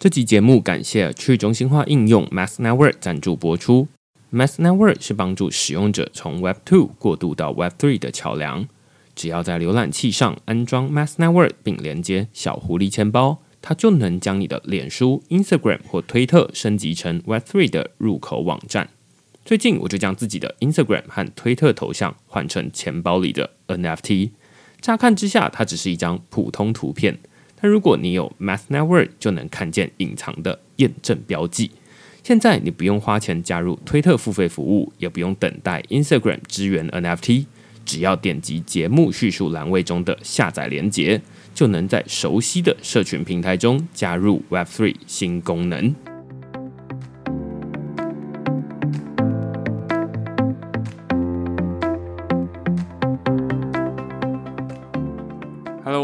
这集节目感谢去中心化应用 Mass Network 赞助播出。Mass Network 是帮助使用者从 Web 2过渡到 Web 3的桥梁。只要在浏览器上安装 Mass Network 并连接小狐狸钱包，它就能将你的脸书、Instagram 或推特升级成 Web 3的入口网站。最近我就将自己的 Instagram 和推特头像换成钱包里的 NFT。乍看之下，它只是一张普通图片。那如果你有 Math Network，就能看见隐藏的验证标记。现在你不用花钱加入推特付费服务，也不用等待 Instagram 支援 NFT，只要点击节目叙述栏位中的下载连接，就能在熟悉的社群平台中加入 Web3 新功能。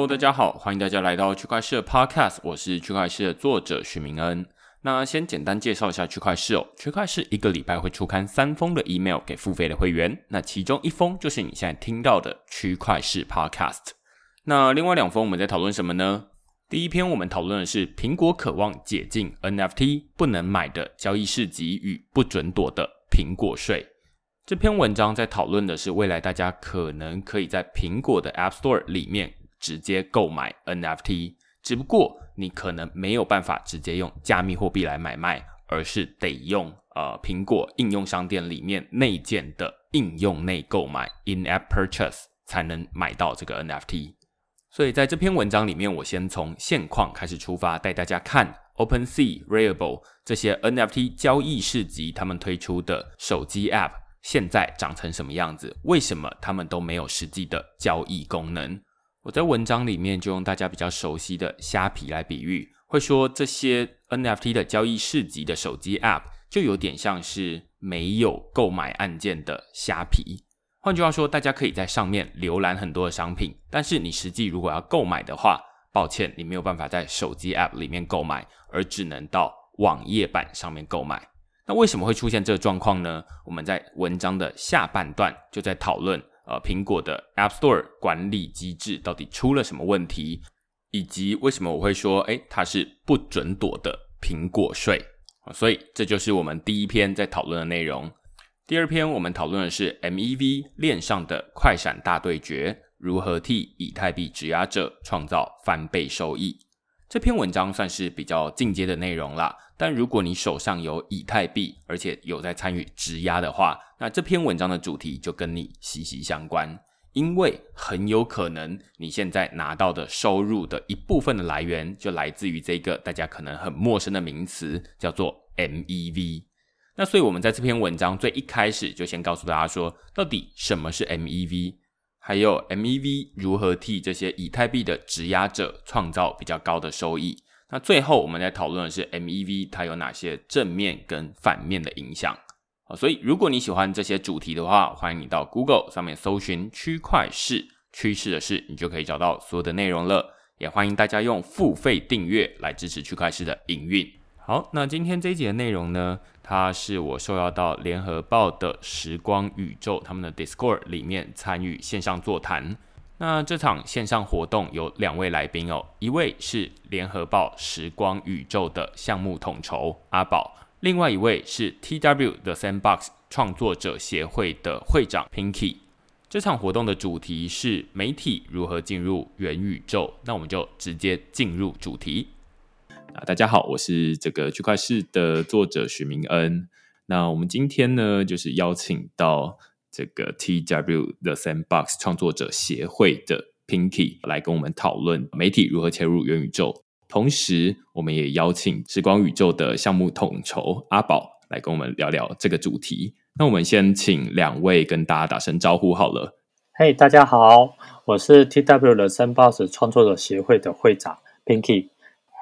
大家好，欢迎大家来到区块市的 Podcast，我是区块市的作者许明恩。那先简单介绍一下区块市哦，区块市一个礼拜会出刊三封的 email 给付费的会员，那其中一封就是你现在听到的区块市 Podcast。那另外两封我们在讨论什么呢？第一篇我们讨论的是苹果渴望解禁 NFT 不能买的交易市集与不准躲的苹果税。这篇文章在讨论的是未来大家可能可以在苹果的 App Store 里面。直接购买 NFT，只不过你可能没有办法直接用加密货币来买卖，而是得用呃苹果应用商店里面内建的应用内购买 （in-app purchase） 才能买到这个 NFT。所以在这篇文章里面，我先从现况开始出发，带大家看 OpenSea、Rarible 这些 NFT 交易市集他们推出的手机 App 现在长成什么样子，为什么他们都没有实际的交易功能。我在文章里面就用大家比较熟悉的虾皮来比喻，会说这些 NFT 的交易市集的手机 App 就有点像是没有购买按键的虾皮。换句话说，大家可以在上面浏览很多的商品，但是你实际如果要购买的话，抱歉，你没有办法在手机 App 里面购买，而只能到网页版上面购买。那为什么会出现这个状况呢？我们在文章的下半段就在讨论。呃，苹果的 App Store 管理机制到底出了什么问题，以及为什么我会说，哎，它是不准躲的苹果税所以这就是我们第一篇在讨论的内容。第二篇我们讨论的是 MEV 链上的快闪大对决，如何替以太币质押者创造翻倍收益。这篇文章算是比较进阶的内容了。但如果你手上有以太币，而且有在参与质押的话，那这篇文章的主题就跟你息息相关，因为很有可能你现在拿到的收入的一部分的来源，就来自于这个大家可能很陌生的名词，叫做 MEV。那所以我们在这篇文章最一开始就先告诉大家说，到底什么是 MEV，还有 MEV 如何替这些以太币的质押者创造比较高的收益。那最后我们在讨论的是 MEV 它有哪些正面跟反面的影响啊？所以如果你喜欢这些主题的话，欢迎你到 Google 上面搜寻区块市趋势的事，你就可以找到所有的内容了。也欢迎大家用付费订阅来支持区块市的营运。好，那今天这一节的内容呢，它是我受邀到联合报的时光宇宙他们的 Discord 里面参与线上座谈。那这场线上活动有两位来宾哦，一位是联合报时光宇宙的项目统筹阿宝，另外一位是 TW 的 Sandbox 创作者协会的会长 Pinky。这场活动的主题是媒体如何进入元宇宙，那我们就直接进入主题。啊，大家好，我是这个区块市的作者许明恩。那我们今天呢，就是邀请到。这个 T W The Sandbox 创作者协会的 Pinky 来跟我们讨论媒体如何切入元宇宙，同时我们也邀请时光宇宙的项目统筹阿宝来跟我们聊聊这个主题。那我们先请两位跟大家打声招呼好了。嘿，大家好，我是 T W The Sandbox 创作者协会的会长 Pinky。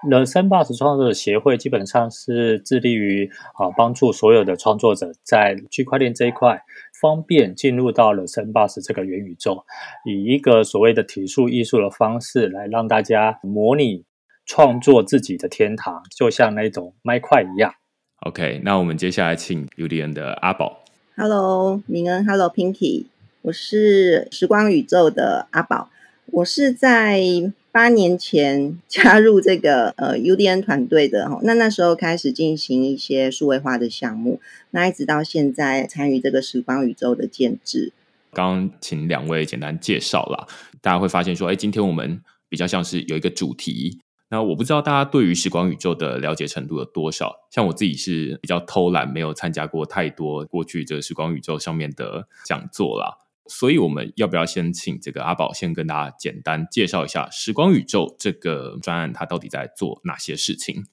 The Sandbox 创作者协会基本上是致力于啊帮助所有的创作者在区块链这一块方便进入到了 Sandbox 这个元宇宙，以一个所谓的体术艺术的方式来让大家模拟创作自己的天堂，就像那种麦块一样。OK，那我们接下来请 Udian 的阿宝。Hello，明恩，Hello，Pinky，我是时光宇宙的阿宝，我是在。八年前 加入这个呃 UDN 团队的哈，那那时候开始进行一些数位化的项目，那一直到现在参与这个时光宇宙的建制。刚刚请两位简单介绍啦，大家会发现说，哎，今天我们比较像是有一个主题。那我不知道大家对于时光宇宙的了解程度有多少？像我自己是比较偷懒，没有参加过太多过去这个时光宇宙上面的讲座啦。所以我们要不要先请这个阿宝先跟大家简单介绍一下时光宇宙这个专案，它到底在做哪些事情？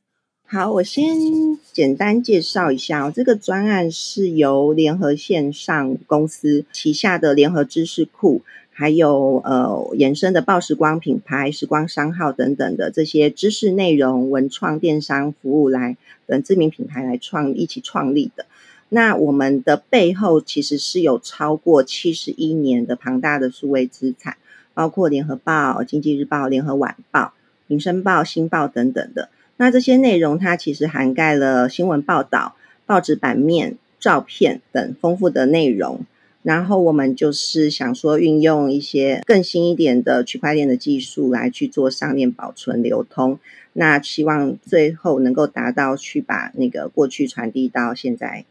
好，我先简单介绍一下，这个专案是由联合线上公司旗下的联合知识库。还有呃，延伸的报时光品牌、时光商号等等的这些知识内容、文创电商服务来等知名品牌来创一起创立的。那我们的背后其实是有超过七十一年的庞大的数位资产，包括联合报、经济日报、联合晚报、民生报、新报等等的。那这些内容它其实涵盖了新闻报道、报纸版面、照片等丰富的内容。然后我们就是想说，运用一些更新一点的区块链的技术来去做上链保存流通，那希望最后能够达到去把那个过去传递到现在，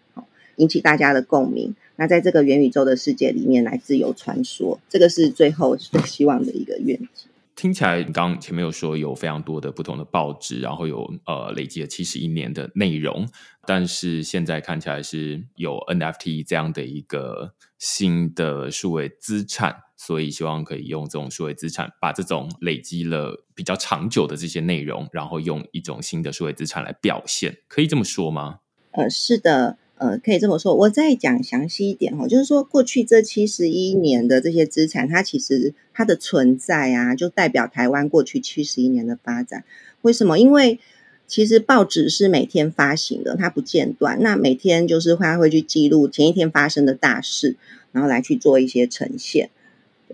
引起大家的共鸣。那在这个元宇宙的世界里面来自由穿梭，这个是最后最希望的一个愿景。听起来，你刚刚前面有说有非常多的不同的报纸，然后有呃累积了七十一年的内容，但是现在看起来是有 NFT 这样的一个新的数位资产，所以希望可以用这种数位资产，把这种累积了比较长久的这些内容，然后用一种新的数位资产来表现，可以这么说吗？呃，是的。呃，可以这么说，我再讲详细一点哦，就是说过去这七十一年的这些资产，它其实它的存在啊，就代表台湾过去七十一年的发展。为什么？因为其实报纸是每天发行的，它不间断，那每天就是它会去记录前一天发生的大事，然后来去做一些呈现。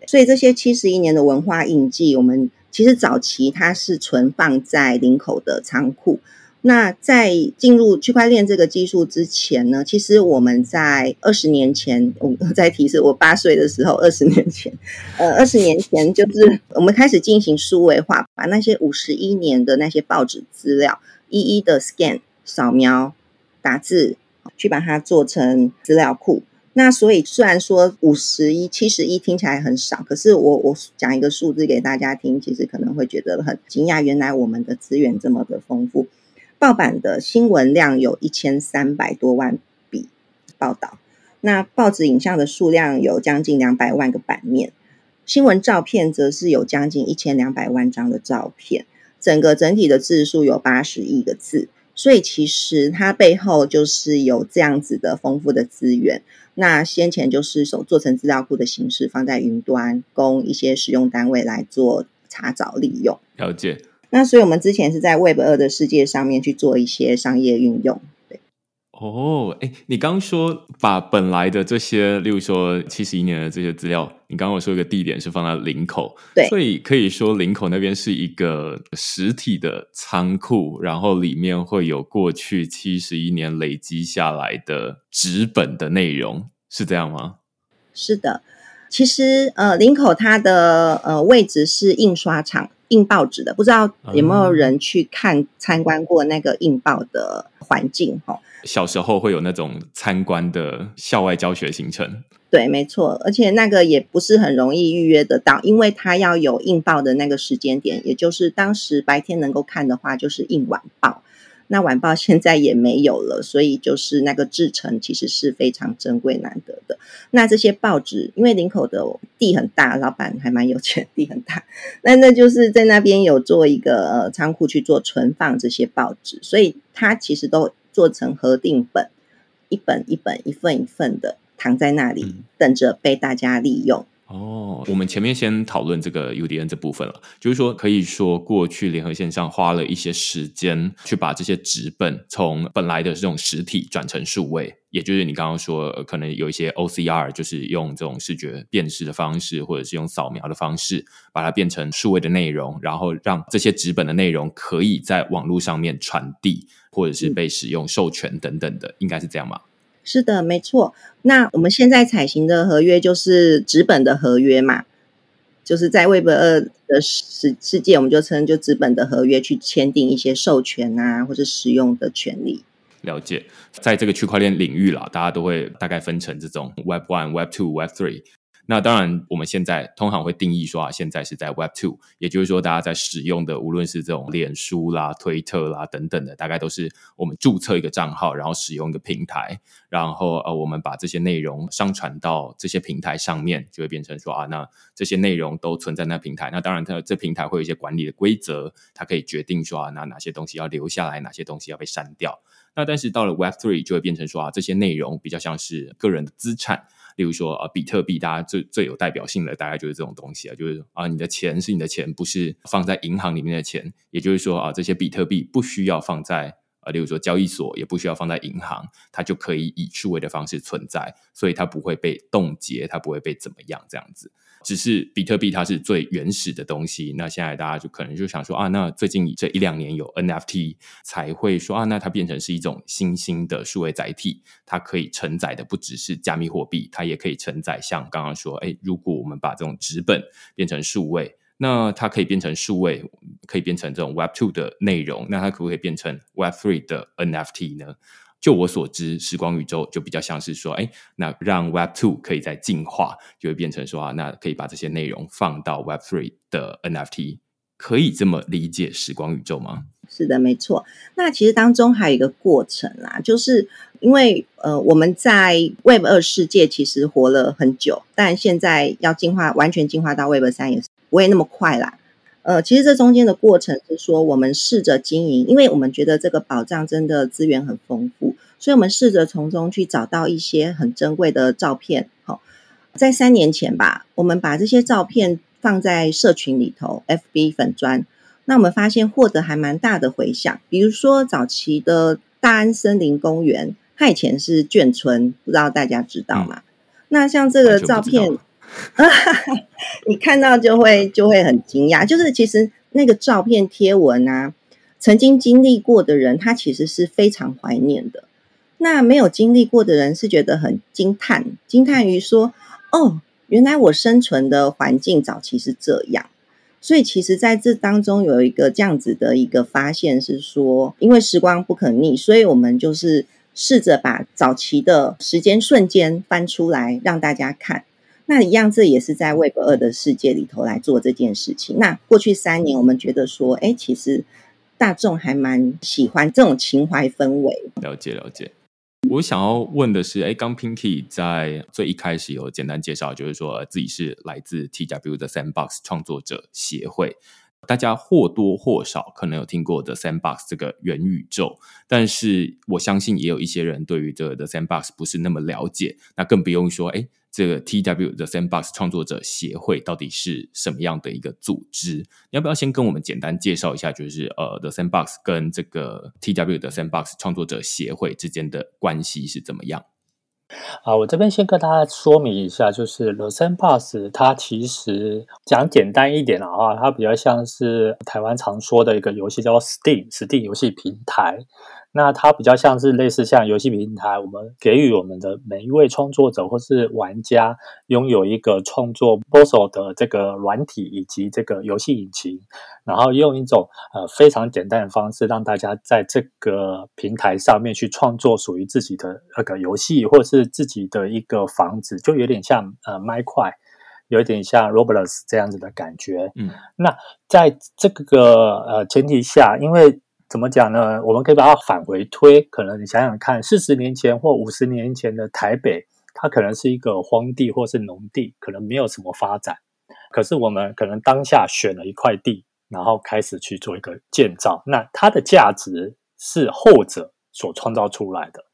所以这些七十一年的文化印记，我们其实早期它是存放在林口的仓库。那在进入区块链这个技术之前呢，其实我们在二十年前，我在提示我八岁的时候，二十年前，呃，二十年前就是我们开始进行数位化，把那些五十一年的那些报纸资料一一的 scan 扫描、打字，去把它做成资料库。那所以虽然说五十一、七十一听起来很少，可是我我讲一个数字给大家听，其实可能会觉得很惊讶，原来我们的资源这么的丰富。报版的新闻量有一千三百多万笔报道，那报纸影像的数量有将近两百万个版面，新闻照片则是有将近一千两百万张的照片，整个整体的字数有八十亿个字，所以其实它背后就是有这样子的丰富的资源。那先前就是手做成资料库的形式，放在云端，供一些使用单位来做查找利用。了解。那所以，我们之前是在 Web 二的世界上面去做一些商业运用，对。哦，哎，你刚说把本来的这些，例如说七十一年的这些资料，你刚刚说一个地点是放在林口，对，所以可以说林口那边是一个实体的仓库，然后里面会有过去七十一年累积下来的纸本的内容，是这样吗？是的，其实呃，林口它的呃位置是印刷厂。印报纸的，不知道有没有人去看参观过那个印报的环境？哈，小时候会有那种参观的校外教学行程。对，没错，而且那个也不是很容易预约得到，因为它要有印报的那个时间点，也就是当时白天能够看的话，就是印晚报。那晚报现在也没有了，所以就是那个制成其实是非常珍贵难得的。那这些报纸，因为林口的地很大，老板还蛮有钱，地很大，那那就是在那边有做一个呃仓库去做存放这些报纸，所以它其实都做成核定本，一本一本、一份一份的躺在那里，等着被大家利用。哦，我们前面先讨论这个 UDN 这部分了，就是说可以说过去联合线上花了一些时间去把这些纸本从本来的这种实体转成数位，也就是你刚刚说可能有一些 OCR，就是用这种视觉辨识的方式，或者是用扫描的方式把它变成数位的内容，然后让这些纸本的内容可以在网络上面传递，或者是被使用授权等等的，应该是这样吗？是的，没错。那我们现在采行的合约就是纸本的合约嘛？就是在 Web 二的世世界，我们就称就资本的合约去签订一些授权啊，或者使用的权利。了解，在这个区块链领域啦，大家都会大概分成这种 Web One、Web Two、Web Three。那当然，我们现在通常会定义说啊，现在是在 Web Two，也就是说，大家在使用的无论是这种脸书啦、推特啦等等的，大概都是我们注册一个账号，然后使用一个平台，然后呃，我们把这些内容上传到这些平台上面，就会变成说啊，那这些内容都存在那平台。那当然，它这平台会有一些管理的规则，它可以决定说啊，那哪些东西要留下来，哪些东西要被删掉。那但是到了 Web Three 就会变成说啊，这些内容比较像是个人的资产，例如说啊，比特币，大家最最有代表性的大概就是这种东西啊，就是啊，你的钱是你的钱，不是放在银行里面的钱，也就是说啊，这些比特币不需要放在啊，例如说交易所，也不需要放在银行，它就可以以数位的方式存在，所以它不会被冻结，它不会被怎么样这样子。只是比特币它是最原始的东西，那现在大家就可能就想说啊，那最近这一两年有 NFT 才会说啊，那它变成是一种新兴的数位载体，它可以承载的不只是加密货币，它也可以承载像刚刚说，哎，如果我们把这种纸本变成数位，那它可以变成数位，可以变成这种 Web Two 的内容，那它可不可以变成 Web Three 的 NFT 呢？就我所知，时光宇宙就比较像是说，哎，那让 Web Two 可以再进化，就会变成说啊，那可以把这些内容放到 Web Three 的 NFT，可以这么理解时光宇宙吗？是的，没错。那其实当中还有一个过程啦，就是因为呃，我们在 Web 二世界其实活了很久，但现在要进化完全进化到 Web 三也不会那么快啦。呃，其实这中间的过程是说，我们试着经营，因为我们觉得这个宝藏真的资源很丰富，所以我们试着从中去找到一些很珍贵的照片。好，在三年前吧，我们把这些照片放在社群里头，FB 粉砖，那我们发现获得还蛮大的回响。比如说早期的大安森林公园，它以前是眷村，不知道大家知道吗？那像这个照片。你看到就会就会很惊讶，就是其实那个照片贴文啊，曾经经历过的人，他其实是非常怀念的。那没有经历过的人是觉得很惊叹，惊叹于说：“哦，原来我生存的环境早期是这样。”所以其实在这当中有一个这样子的一个发现是说，因为时光不可逆，所以我们就是试着把早期的时间瞬间翻出来让大家看。那一样，这也是在 Web 二的世界里头来做这件事情。那过去三年，我们觉得说，哎，其实大众还蛮喜欢这种情怀氛围。了解了解。我想要问的是，哎，刚 Pinky 在最一开始有简单介绍，就是说自己是来自 TW 的 Sandbox 创作者协会。大家或多或少可能有听过的 Sandbox 这个元宇宙，但是我相信也有一些人对于这个的 Sandbox 不是那么了解。那更不用说，哎。这个 T W 的 Sandbox 创作者协会到底是什么样的一个组织？你要不要先跟我们简单介绍一下？就是呃，The Sandbox 跟这个 T W 的 Sandbox 创作者协会之间的关系是怎么样？啊，我这边先跟大家说明一下，就是 The Sandbox 它其实讲简单一点的话，它比较像是台湾常说的一个游戏叫 Steam，Steam 游戏平台。那它比较像是类似像游戏平台，我们给予我们的每一位创作者或是玩家拥有一个创作 b o s o 的这个软体以及这个游戏引擎，然后用一种呃非常简单的方式，让大家在这个平台上面去创作属于自己的那个游戏，或是自己的一个房子，就有点像呃麦块，有点像 Roblox 这样子的感觉。嗯，那在这个呃前提下，因为怎么讲呢？我们可以把它返回推，可能你想想看，四十年前或五十年前的台北，它可能是一个荒地或是农地，可能没有什么发展。可是我们可能当下选了一块地，然后开始去做一个建造，那它的价值是后者所创造出来的。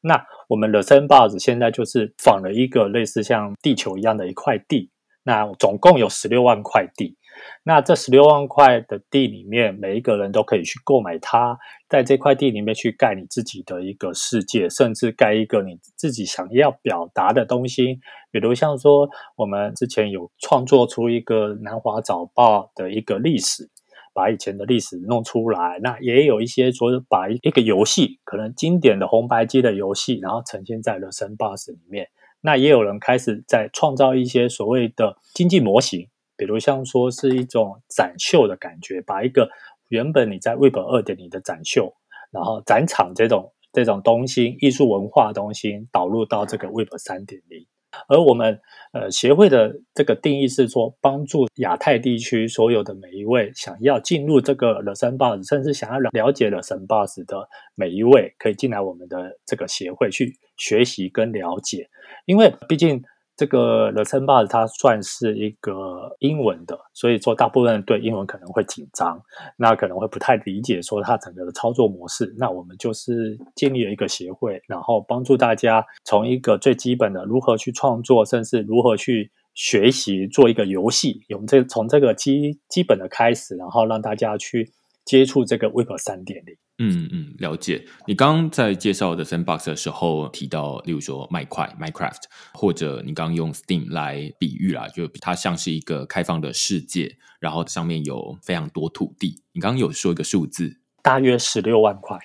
那我们的 Sandbox 现在就是仿了一个类似像地球一样的一块地，那总共有十六万块地。那这十六万块的地里面，每一个人都可以去购买它，在这块地里面去盖你自己的一个世界，甚至盖一个你自己想要表达的东西。比如像说，我们之前有创作出一个南华早报的一个历史，把以前的历史弄出来。那也有一些说，把一个游戏，可能经典的红白机的游戏，然后呈现在了神 boss 里面。那也有人开始在创造一些所谓的经济模型。比如像说是一种展秀的感觉，把一个原本你在 Web 二点零的展秀，然后展场这种这种东西，艺术文化东西导入到这个 Web 三点零。而我们呃协会的这个定义是说，帮助亚太地区所有的每一位想要进入这个 The Sandbox，甚至想要了解 The Sandbox 的每一位，可以进来我们的这个协会去学习跟了解，因为毕竟。这个 The Sandbox 它算是一个英文的，所以说大部分人对英文可能会紧张，那可能会不太理解说它整个的操作模式。那我们就是建立了一个协会，然后帮助大家从一个最基本的如何去创作，甚至如何去学习做一个游戏，我们这从这个基基本的开始，然后让大家去接触这个 Web 三点零。嗯嗯，了解。你刚刚在介绍的 Sandbox 的时候提到，例如说麦块 Minecraft，或者你刚刚用 Steam 来比喻啦，就它像是一个开放的世界，然后上面有非常多土地。你刚刚有说一个数字，大约十六万块，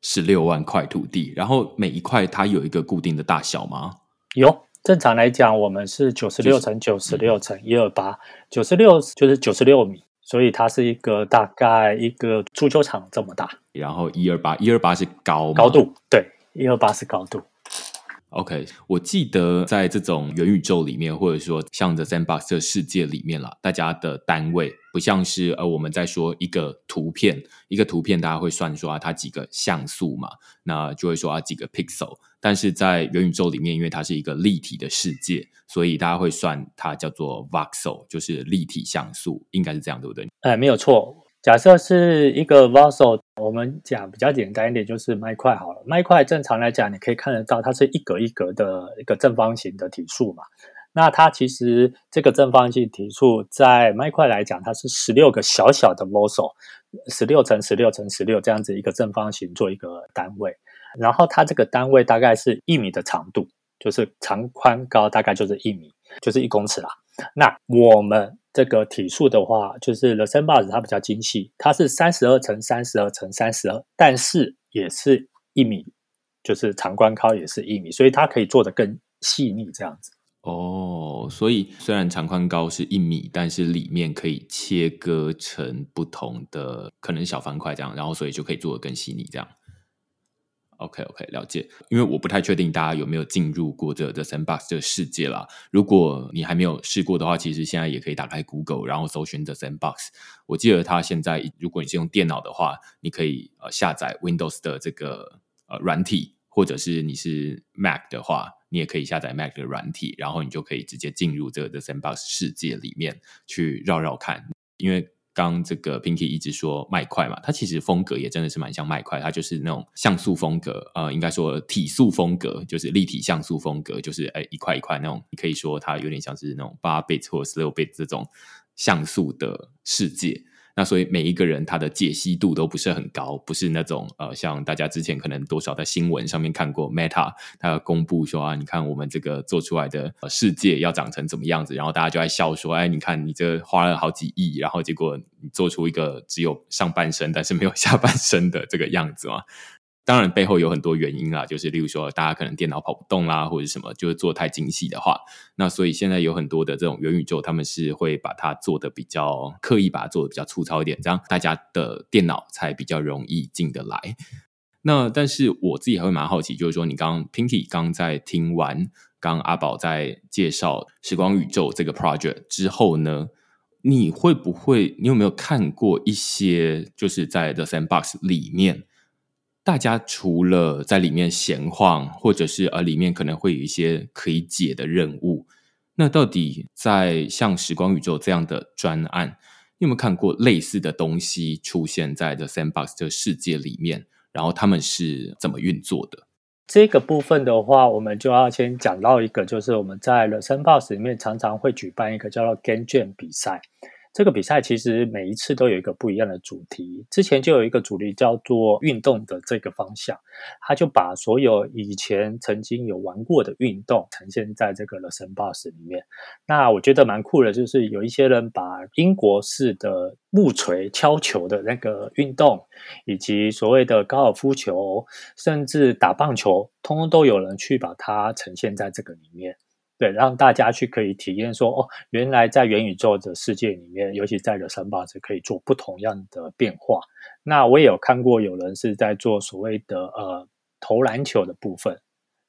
十六万块土地。然后每一块它有一个固定的大小吗？有，正常来讲，我们是九十六乘九十六乘一二八，九十六就是九十六米。所以它是一个大概一个足球场这么大，然后一二八一二八是高高度，对，一二八是高度。OK，我记得在这种元宇宙里面，或者说像 The Sandbox 的世界里面啦，大家的单位不像是呃我们在说一个图片，一个图片大家会算说啊它几个像素嘛，那就会说啊几个 pixel。但是在元宇宙里面，因为它是一个立体的世界，所以大家会算它叫做 voxel，就是立体像素，应该是这样，对不对？哎，没有错。假设是一个 voxel，我们讲比较简单一点，就是麦块好了。麦块正常来讲，你可以看得到，它是一格一格的一个正方形的体数嘛。那它其实这个正方形体数在麦块来讲，它是十六个小小的 voxel，十六乘十六乘十六这样子一个正方形做一个单位。然后它这个单位大概是一米的长度，就是长宽高大概就是一米，就是一公尺啦。那我们这个体数的话，就是 The Sandbox 它比较精细，它是三十二乘三十二乘三十二，但是也是一米，就是长宽高也是一米，所以它可以做的更细腻这样子。哦，所以虽然长宽高是一米，但是里面可以切割成不同的可能小方块这样，然后所以就可以做的更细腻这样。OK OK，了解。因为我不太确定大家有没有进入过这 The Sandbox 这个世界啦。如果你还没有试过的话，其实现在也可以打开 Google，然后搜寻 The Sandbox。我记得它现在，如果你是用电脑的话，你可以呃下载 Windows 的这个呃软体，或者是你是 Mac 的话，你也可以下载 Mac 的软体，然后你就可以直接进入这个 The Sandbox 世界里面去绕绕看，因为。刚这个 Pinky 一直说麦块嘛，它其实风格也真的是蛮像麦块，它就是那种像素风格，呃，应该说体素风格，就是立体像素风格，就是哎一块一块那种，你可以说它有点像是那种八 bit 或十六 bit 这种像素的世界。那所以每一个人他的解析度都不是很高，不是那种呃，像大家之前可能多少在新闻上面看过，Meta 他要公布说啊，你看我们这个做出来的世界要长成怎么样子，然后大家就在笑说，哎，你看你这花了好几亿，然后结果你做出一个只有上半身但是没有下半身的这个样子嘛。当然，背后有很多原因啦，就是例如说，大家可能电脑跑不动啦，或者什么，就是做太精细的话，那所以现在有很多的这种元宇宙，他们是会把它做的比较刻意，把它做的比较粗糙一点，这样大家的电脑才比较容易进得来。那但是我自己还会蛮好奇，就是说，你刚 Pinky 刚在听完刚阿宝在介绍时光宇宙这个 project 之后呢，你会不会，你有没有看过一些，就是在 The Sandbox 里面？大家除了在里面闲晃，或者是呃里面可能会有一些可以解的任务，那到底在像时光宇宙这样的专案，你有没有看过类似的东西出现在 The Sandbox 这世界里面？然后他们是怎么运作的？这个部分的话，我们就要先讲到一个，就是我们在 The Sandbox 里面常常会举办一个叫做 Game Jam 比赛。这个比赛其实每一次都有一个不一样的主题。之前就有一个主题叫做运动的这个方向，他就把所有以前曾经有玩过的运动呈现在这个 The s a n b o s 里面。那我觉得蛮酷的，就是有一些人把英国式的木锤敲球的那个运动，以及所谓的高尔夫球，甚至打棒球，通通都有人去把它呈现在这个里面。对，让大家去可以体验说，哦，原来在元宇宙的世界里面，尤其在 The Sandbox 可以做不同样的变化。那我也有看过有人是在做所谓的呃投篮球的部分。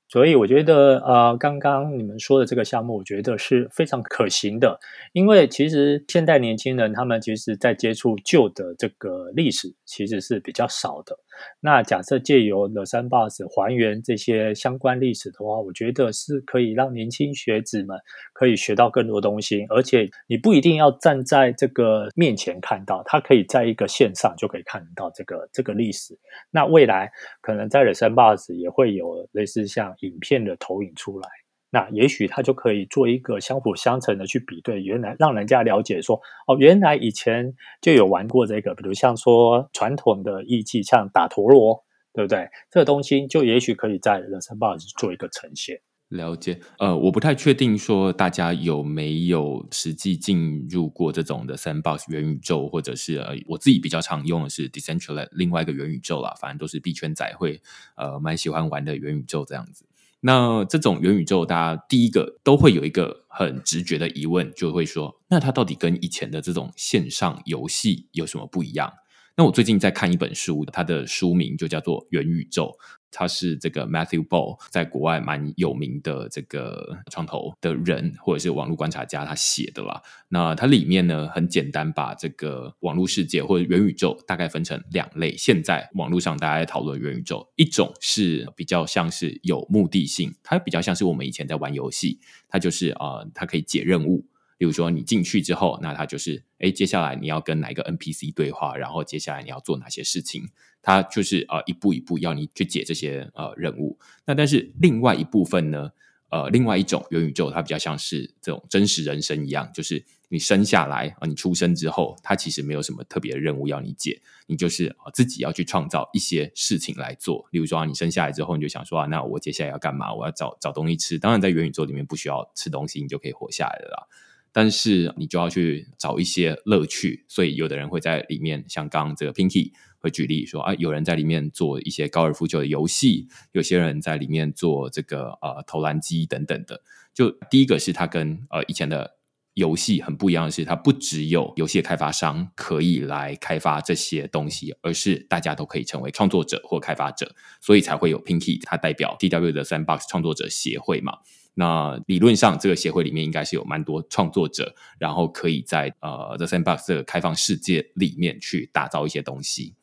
所以我觉得，呃，刚刚你们说的这个项目，我觉得是非常可行的。因为其实现代年轻人他们其实，在接触旧的这个历史，其实是比较少的。那假设借由 The Sandbox 还原这些相关历史的话，我觉得是可以让年轻学子们可以学到更多东西，而且你不一定要站在这个面前看到，他可以在一个线上就可以看到这个这个历史。那未来可能在 The Sandbox 也会有类似像影片的投影出来。那也许他就可以做一个相辅相成的去比对，原来让人家了解说，哦，原来以前就有玩过这个，比如像说传统的艺伎，像打陀螺，对不对？这个东西就也许可以在人生 box 做一个呈现。了解，呃，我不太确定说大家有没有实际进入过这种的 sandbox 元宇宙，或者是呃，我自己比较常用的是 decentralized 另外一个元宇宙啦，反正都是币圈仔会呃蛮喜欢玩的元宇宙这样子。那这种元宇宙，大家第一个都会有一个很直觉的疑问，就会说，那它到底跟以前的这种线上游戏有什么不一样？那我最近在看一本书，它的书名就叫做《元宇宙》。他是这个 Matthew Ball 在国外蛮有名的这个创投的人，或者是网络观察家，他写的啦。那它里面呢，很简单，把这个网络世界或者元宇宙大概分成两类。现在网络上大家在讨论元宇宙，一种是比较像是有目的性，它比较像是我们以前在玩游戏，它就是啊，它可以解任务。比如说你进去之后，那它就是，哎，接下来你要跟哪个 NPC 对话，然后接下来你要做哪些事情，它就是呃一步一步要你去解这些呃任务。那但是另外一部分呢，呃，另外一种元宇宙，它比较像是这种真实人生一样，就是你生下来啊，你出生之后，它其实没有什么特别的任务要你解，你就是啊自己要去创造一些事情来做。例如说，你生下来之后，你就想说啊，那我接下来要干嘛？我要找找东西吃。当然，在元宇宙里面不需要吃东西，你就可以活下来了啦。但是你就要去找一些乐趣，所以有的人会在里面，像刚刚这个 Pinky 会举例说啊，有人在里面做一些高尔夫球的游戏，有些人在里面做这个呃投篮机等等的。就第一个是它跟呃以前的游戏很不一样的是，它不只有游戏开发商可以来开发这些东西，而是大家都可以成为创作者或开发者，所以才会有 Pinky，它代表 TW 的 Sandbox 创作者协会嘛。那理论上，这个协会里面应该是有蛮多创作者，然后可以在呃 The Sandbox 这个开放世界里面去打造一些东西。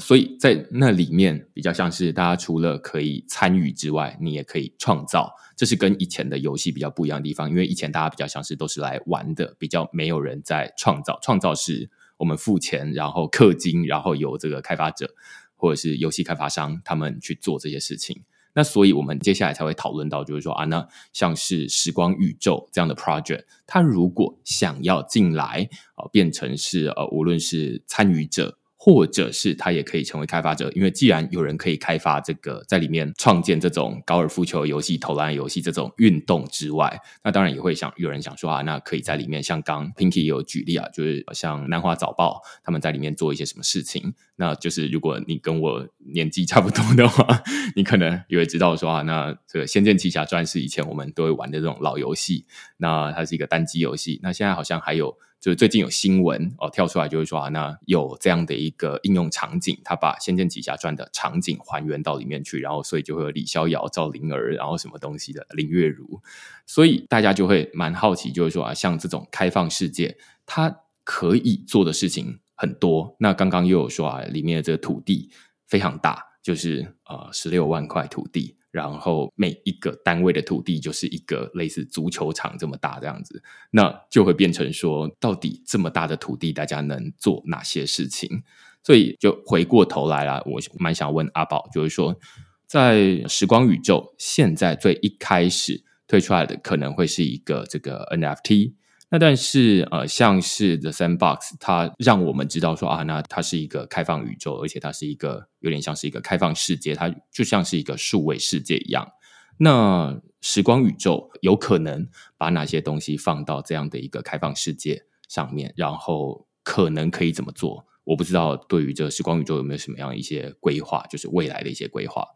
所以在那里面，比较像是大家除了可以参与之外，你也可以创造。这是跟以前的游戏比较不一样的地方，因为以前大家比较像是都是来玩的，比较没有人在创造。创造是我们付钱，然后氪金，然后由这个开发者或者是游戏开发商他们去做这些事情。那所以，我们接下来才会讨论到，就是说啊，那像是时光宇宙这样的 project，它如果想要进来啊，变成是呃，无论是参与者。或者是他也可以成为开发者，因为既然有人可以开发这个，在里面创建这种高尔夫球游戏、投篮游戏这种运动之外，那当然也会想有人想说啊，那可以在里面像刚 Pinky 有举例啊，就是像南华早报他们在里面做一些什么事情，那就是如果你跟我年纪差不多的话，你可能也会知道说啊，那这个《仙剑奇侠传》是以前我们都会玩的这种老游戏，那它是一个单机游戏，那现在好像还有。就是最近有新闻哦跳出来，就是说啊，那有这样的一个应用场景，他把《仙剑奇侠传》的场景还原到里面去，然后所以就会有李逍遥、赵灵儿，然后什么东西的林月如，所以大家就会蛮好奇，就是说啊，像这种开放世界，它可以做的事情很多。那刚刚又有说啊，里面的这个土地非常大，就是呃十六万块土地。然后每一个单位的土地就是一个类似足球场这么大这样子，那就会变成说，到底这么大的土地，大家能做哪些事情？所以就回过头来了，我蛮想问阿宝，就是说，在时光宇宙现在最一开始推出来的，可能会是一个这个 NFT。那但是呃，像是 The Sandbox，它让我们知道说啊，那它是一个开放宇宙，而且它是一个有点像是一个开放世界，它就像是一个数位世界一样。那时光宇宙有可能把哪些东西放到这样的一个开放世界上面，然后可能可以怎么做？我不知道对于这个时光宇宙有没有什么样一些规划，就是未来的一些规划。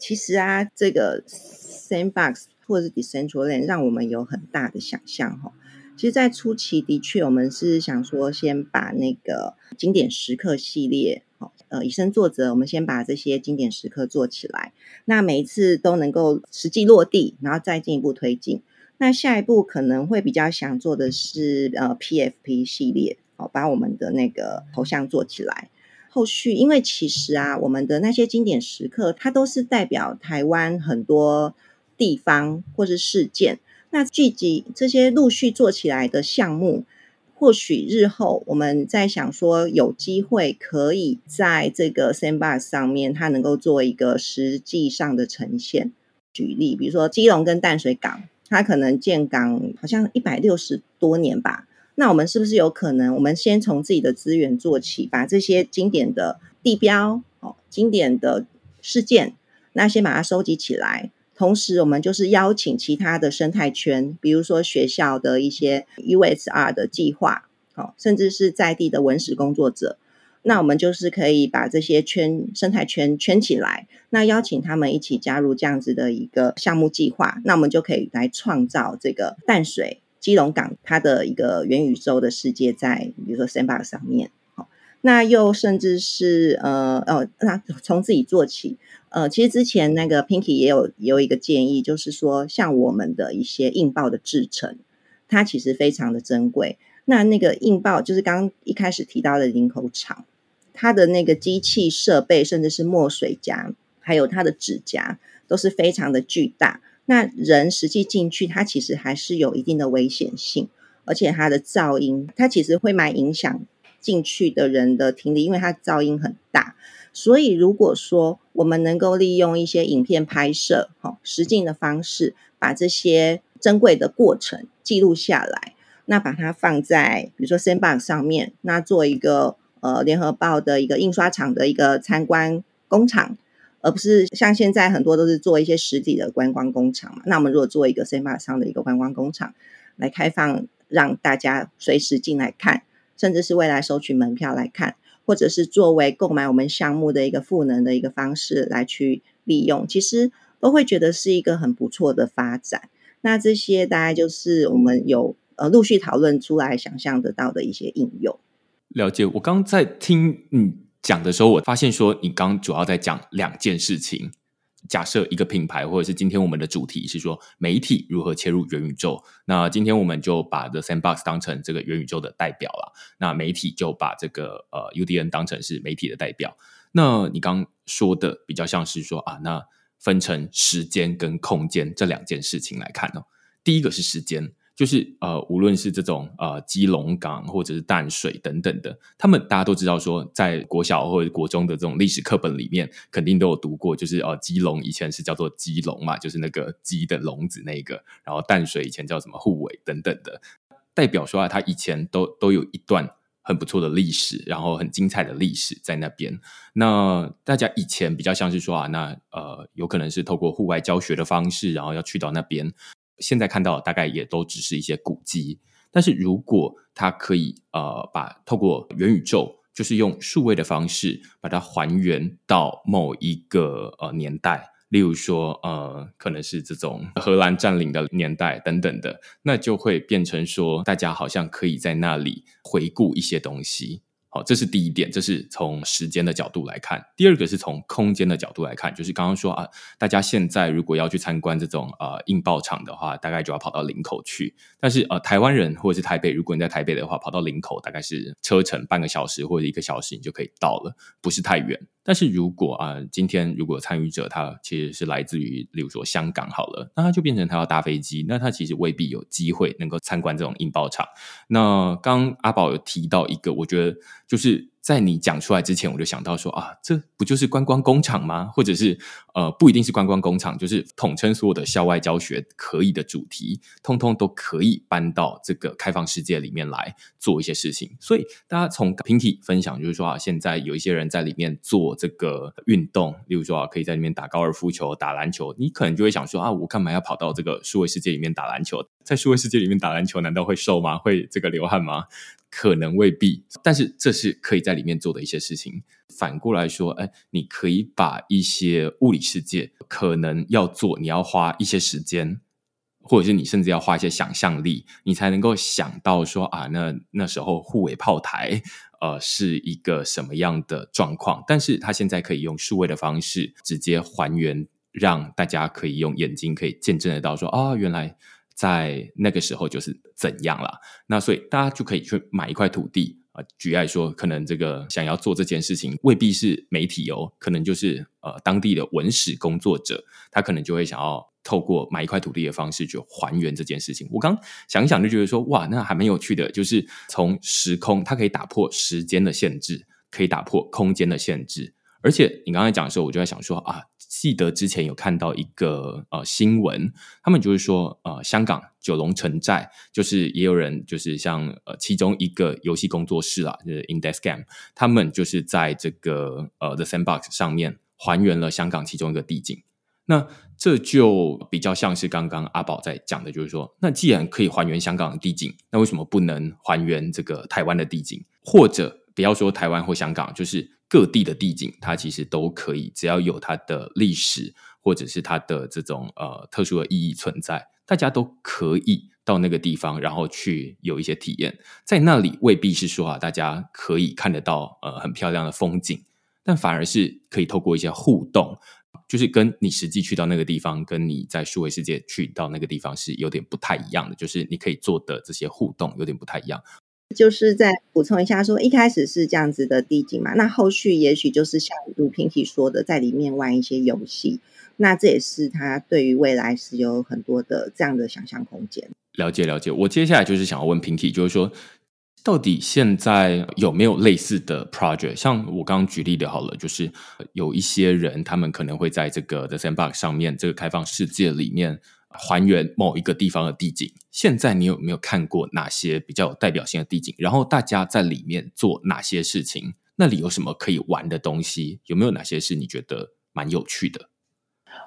其实啊，这个 Sandbox。或者是 Decentraland，让我们有很大的想象哈。其实，在初期的确，我们是想说，先把那个经典时刻系列，哦，呃，以身作则，我们先把这些经典时刻做起来。那每一次都能够实际落地，然后再进一步推进。那下一步可能会比较想做的是，呃，PFP 系列，哦，把我们的那个头像做起来。后续，因为其实啊，我们的那些经典时刻，它都是代表台湾很多地方或是事件。那聚集这些陆续做起来的项目，或许日后我们在想说，有机会可以在这个 Sandbox 上面，它能够做一个实际上的呈现。举例，比如说基隆跟淡水港，它可能建港好像一百六十多年吧。那我们是不是有可能，我们先从自己的资源做起，把这些经典的地标哦，经典的事件，那先把它收集起来。同时，我们就是邀请其他的生态圈，比如说学校的一些 USR 的计划，哦，甚至是在地的文史工作者，那我们就是可以把这些圈生态圈圈起来，那邀请他们一起加入这样子的一个项目计划，那我们就可以来创造这个淡水基隆港它的一个元宇宙的世界，在比如说 Sandbox 上面，那又甚至是呃呃，那从自己做起。呃，其实之前那个 Pinky 也有有一个建议，就是说，像我们的一些硬报的制成，它其实非常的珍贵。那那个硬报，就是刚一开始提到的领口厂，它的那个机器设备，甚至是墨水夹，还有它的指甲，都是非常的巨大。那人实际进去，它其实还是有一定的危险性，而且它的噪音，它其实会蛮影响进去的人的听力，因为它噪音很大。所以，如果说我们能够利用一些影片拍摄，哈，实境的方式，把这些珍贵的过程记录下来，那把它放在比如说 Sandbox 上面，那做一个呃联合报的一个印刷厂的一个参观工厂，而不是像现在很多都是做一些实体的观光工厂嘛。那我们如果做一个 Sandbox 上的一个观光工厂来开放，让大家随时进来看，甚至是未来收取门票来看。或者是作为购买我们项目的一个赋能的一个方式来去利用，其实都会觉得是一个很不错的发展。那这些大概就是我们有呃陆续讨论出来、想象得到的一些应用。了解，我刚在听你讲的时候，我发现说你刚主要在讲两件事情。假设一个品牌，或者是今天我们的主题是说媒体如何切入元宇宙，那今天我们就把 The Sandbox 当成这个元宇宙的代表了。那媒体就把这个呃 UDN 当成是媒体的代表。那你刚说的比较像是说啊，那分成时间跟空间这两件事情来看呢，第一个是时间。就是呃，无论是这种呃基隆港或者是淡水等等的，他们大家都知道说，在国小或者国中的这种历史课本里面，肯定都有读过，就是呃基隆以前是叫做基隆嘛，就是那个鸡的笼子那个，然后淡水以前叫什么护卫等等的，代表说啊，它以前都都有一段很不错的历史，然后很精彩的历史在那边。那大家以前比较像是说啊，那呃有可能是透过户外教学的方式，然后要去到那边。现在看到大概也都只是一些古迹，但是如果它可以呃把透过元宇宙，就是用数位的方式把它还原到某一个呃年代，例如说呃可能是这种荷兰占领的年代等等的，那就会变成说大家好像可以在那里回顾一些东西。好，这是第一点，这是从时间的角度来看。第二个是从空间的角度来看，就是刚刚说啊，大家现在如果要去参观这种呃印报厂的话，大概就要跑到林口去。但是呃，台湾人或者是台北，如果你在台北的话，跑到林口大概是车程半个小时或者一个小时，你就可以到了，不是太远。但是如果啊，今天如果参与者他其实是来自于，例如说香港好了，那他就变成他要搭飞机，那他其实未必有机会能够参观这种印报厂。那刚阿宝有提到一个，我觉得。就是在你讲出来之前，我就想到说啊，这不就是观光工厂吗？或者是呃，不一定是观光工厂，就是统称所有的校外教学可以的主题，通通都可以搬到这个开放世界里面来做一些事情。所以大家从 Pinky 分享，就是说啊，现在有一些人在里面做这个运动，例如说啊，可以在里面打高尔夫球、打篮球，你可能就会想说啊，我干嘛要跑到这个数位世界里面打篮球？在数位世界里面打篮球，难道会瘦吗？会这个流汗吗？可能未必，但是这是可以在里面做的一些事情。反过来说，哎，你可以把一些物理世界可能要做，你要花一些时间，或者是你甚至要花一些想象力，你才能够想到说啊，那那时候护尾炮台呃是一个什么样的状况？但是它现在可以用数位的方式直接还原，让大家可以用眼睛可以见证得到说啊，原来在那个时候就是怎样了。那所以大家就可以去买一块土地。啊，举例说，可能这个想要做这件事情，未必是媒体哦，可能就是呃当地的文史工作者，他可能就会想要透过买一块土地的方式去还原这件事情。我刚想一想就觉得说，哇，那还蛮有趣的，就是从时空，它可以打破时间的限制，可以打破空间的限制。而且你刚才讲的时候，我就在想说啊，记得之前有看到一个呃新闻，他们就是说呃，香港九龙城寨，就是也有人就是像呃其中一个游戏工作室啦，就是 Index Game，他们就是在这个呃 The Sandbox 上面还原了香港其中一个地景。那这就比较像是刚刚阿宝在讲的，就是说，那既然可以还原香港的地景，那为什么不能还原这个台湾的地景？或者不要说台湾或香港，就是各地的地景，它其实都可以，只要有它的历史或者是它的这种呃特殊的意义存在，大家都可以到那个地方，然后去有一些体验。在那里未必是说啊，大家可以看得到呃很漂亮的风景，但反而是可以透过一些互动。就是跟你实际去到那个地方，跟你在数位世界去到那个地方是有点不太一样的。就是你可以做的这些互动有点不太一样。就是再补充一下，说一开始是这样子的地景嘛，那后续也许就是像如平体说的，在里面玩一些游戏。那这也是他对于未来是有很多的这样的想象空间。了解了解，我接下来就是想要问平体，就是说。到底现在有没有类似的 project？像我刚刚举例的，好了，就是有一些人，他们可能会在这个 The Sandbox 上面，这个开放世界里面还原某一个地方的地景。现在你有没有看过哪些比较有代表性的地景？然后大家在里面做哪些事情？那里有什么可以玩的东西？有没有哪些是你觉得蛮有趣的？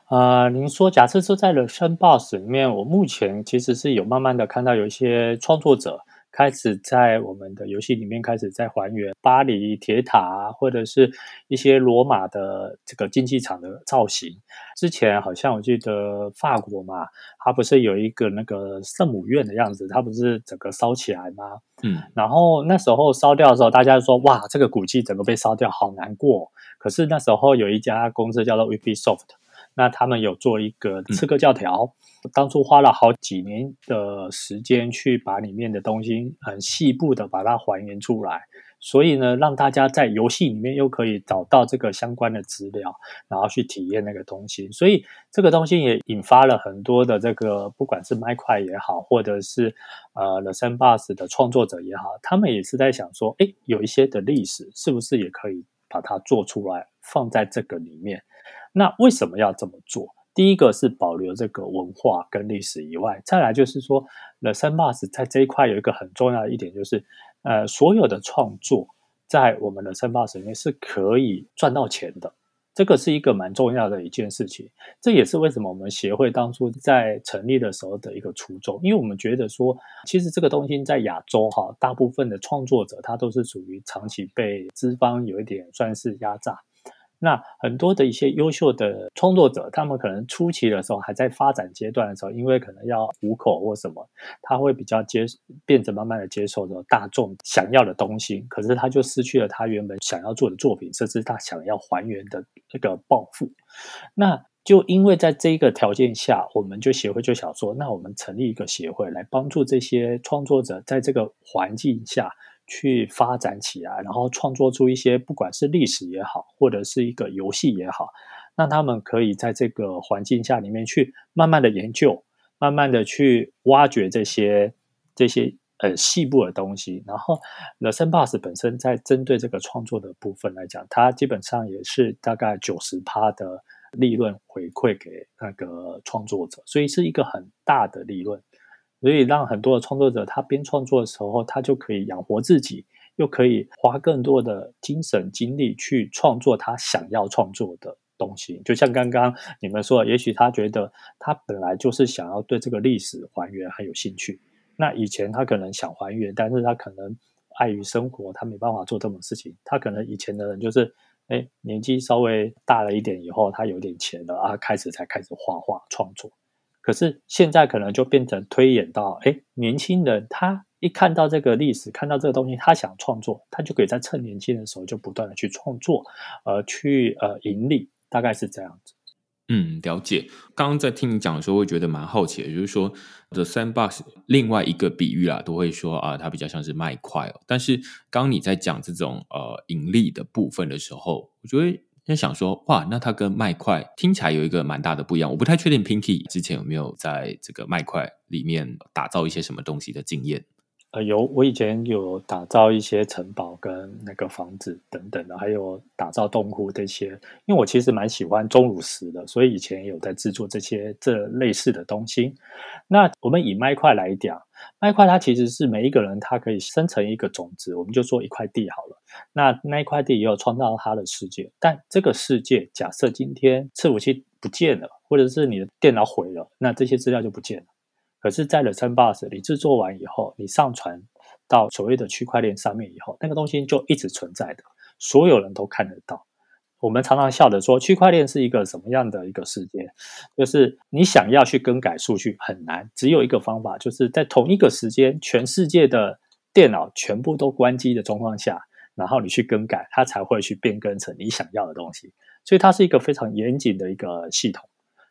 啊，您说，假设说在 The Sandbox 里面，我目前其实是有慢慢的看到有一些创作者。开始在我们的游戏里面开始在还原巴黎铁塔，或者是一些罗马的这个竞技场的造型。之前好像我记得法国嘛，它不是有一个那个圣母院的样子，它不是整个烧起来吗？嗯，然后那时候烧掉的时候，大家说哇，这个古迹整个被烧掉，好难过。可是那时候有一家公司叫做 Ubisoft，那他们有做一个刺客教条。当初花了好几年的时间去把里面的东西很细部的把它还原出来，所以呢，让大家在游戏里面又可以找到这个相关的资料，然后去体验那个东西。所以这个东西也引发了很多的这个，不管是麦块也好，或者是呃 The Sandbox 的创作者也好，他们也是在想说，哎，有一些的历史是不是也可以把它做出来，放在这个里面？那为什么要这么做？第一个是保留这个文化跟历史以外，再来就是说，The Sandbox 在这一块有一个很重要的一点，就是呃，所有的创作在我们的 Sandbox 里面是可以赚到钱的，这个是一个蛮重要的一件事情。这也是为什么我们协会当初在成立的时候的一个初衷，因为我们觉得说，其实这个东西在亚洲哈，大部分的创作者他都是属于长期被资方有一点算是压榨。那很多的一些优秀的创作者，他们可能初期的时候还在发展阶段的时候，因为可能要糊口或什么，他会比较接变着慢慢的接受着大众想要的东西，可是他就失去了他原本想要做的作品，甚至他想要还原的这个抱负。那就因为在这一个条件下，我们就协会就想说，那我们成立一个协会来帮助这些创作者在这个环境下。去发展起来，然后创作出一些不管是历史也好，或者是一个游戏也好，那他们可以在这个环境下里面去慢慢的研究，慢慢的去挖掘这些这些呃细部的东西。然后，The Sandbox 本身在针对这个创作的部分来讲，它基本上也是大概九十趴的利润回馈给那个创作者，所以是一个很大的利润。所以让很多的创作者，他边创作的时候，他就可以养活自己，又可以花更多的精神精力去创作他想要创作的东西。就像刚刚你们说，也许他觉得他本来就是想要对这个历史还原很有兴趣，那以前他可能想还原，但是他可能碍于生活，他没办法做这种事情。他可能以前的人就是，哎，年纪稍微大了一点以后，他有点钱了啊，开始才开始画画创作。可是现在可能就变成推演到，哎，年轻人他一看到这个历史，看到这个东西，他想创作，他就可以在趁年轻的时候就不断的去创作，呃，去呃盈利，大概是这样子。嗯，了解。刚刚在听你讲的时候，会觉得蛮好奇的，就是说，The Sandbox 另外一个比喻啦，都会说啊，它比较像是卖块哦。但是刚你在讲这种呃盈利的部分的时候，我觉得在想说，哇，那它跟麦块听起来有一个蛮大的不一样。我不太确定 Pinky 之前有没有在这个麦块里面打造一些什么东西的经验。呃，有我以前有打造一些城堡跟那个房子等等的，还有打造洞窟这些。因为我其实蛮喜欢钟乳石的，所以以前有在制作这些这类似的东西。那我们以麦块来讲，那一块它其实是每一个人他可以生成一个种子，我们就说一块地好了。那那一块地也有创造他的世界，但这个世界假设今天伺服器不见了，或者是你的电脑毁了，那这些资料就不见了。可是，在了 Sandbox 你制作完以后，你上传到所谓的区块链上面以后，那个东西就一直存在的，所有人都看得到。我们常常笑着说，区块链是一个什么样的一个世界？就是你想要去更改数据很难，只有一个方法，就是在同一个时间，全世界的电脑全部都关机的状况下，然后你去更改，它才会去变更成你想要的东西。所以它是一个非常严谨的一个系统。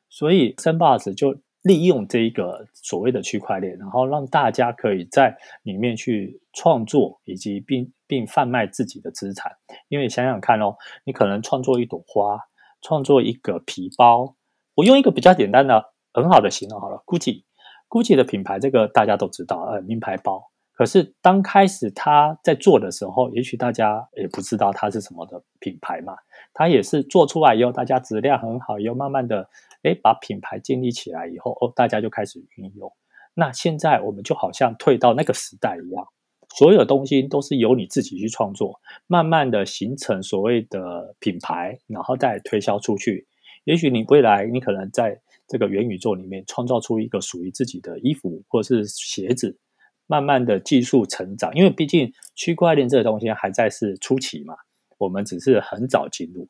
所以三把子就。利用这一个所谓的区块链，然后让大家可以在里面去创作，以及并并贩卖自己的资产。因为想想看哦，你可能创作一朵花，创作一个皮包。我用一个比较简单的、很好的形容好了，GUCCI，GUCCI 的品牌，这个大家都知道，呃，名牌包。可是当开始他在做的时候，也许大家也不知道它是什么的品牌嘛。它也是做出来以后，大家质量很好，又慢慢的。哎，把品牌建立起来以后，哦，大家就开始运用。那现在我们就好像退到那个时代一样，所有东西都是由你自己去创作，慢慢的形成所谓的品牌，然后再推销出去。也许你未来你可能在这个元宇宙里面创造出一个属于自己的衣服或是鞋子，慢慢的技术成长，因为毕竟区块链这个东西还在是初期嘛，我们只是很早进入。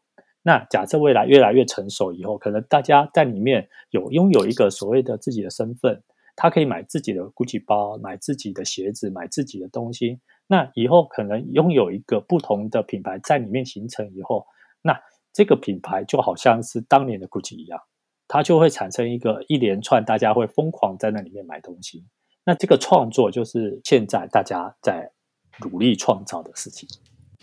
那假设未来越来越成熟以后，可能大家在里面有拥有一个所谓的自己的身份，他可以买自己的 GUCCI 包，买自己的鞋子，买自己的东西。那以后可能拥有一个不同的品牌在里面形成以后，那这个品牌就好像是当年的 GUCCI 一样，它就会产生一个一连串大家会疯狂在那里面买东西。那这个创作就是现在大家在努力创造的事情。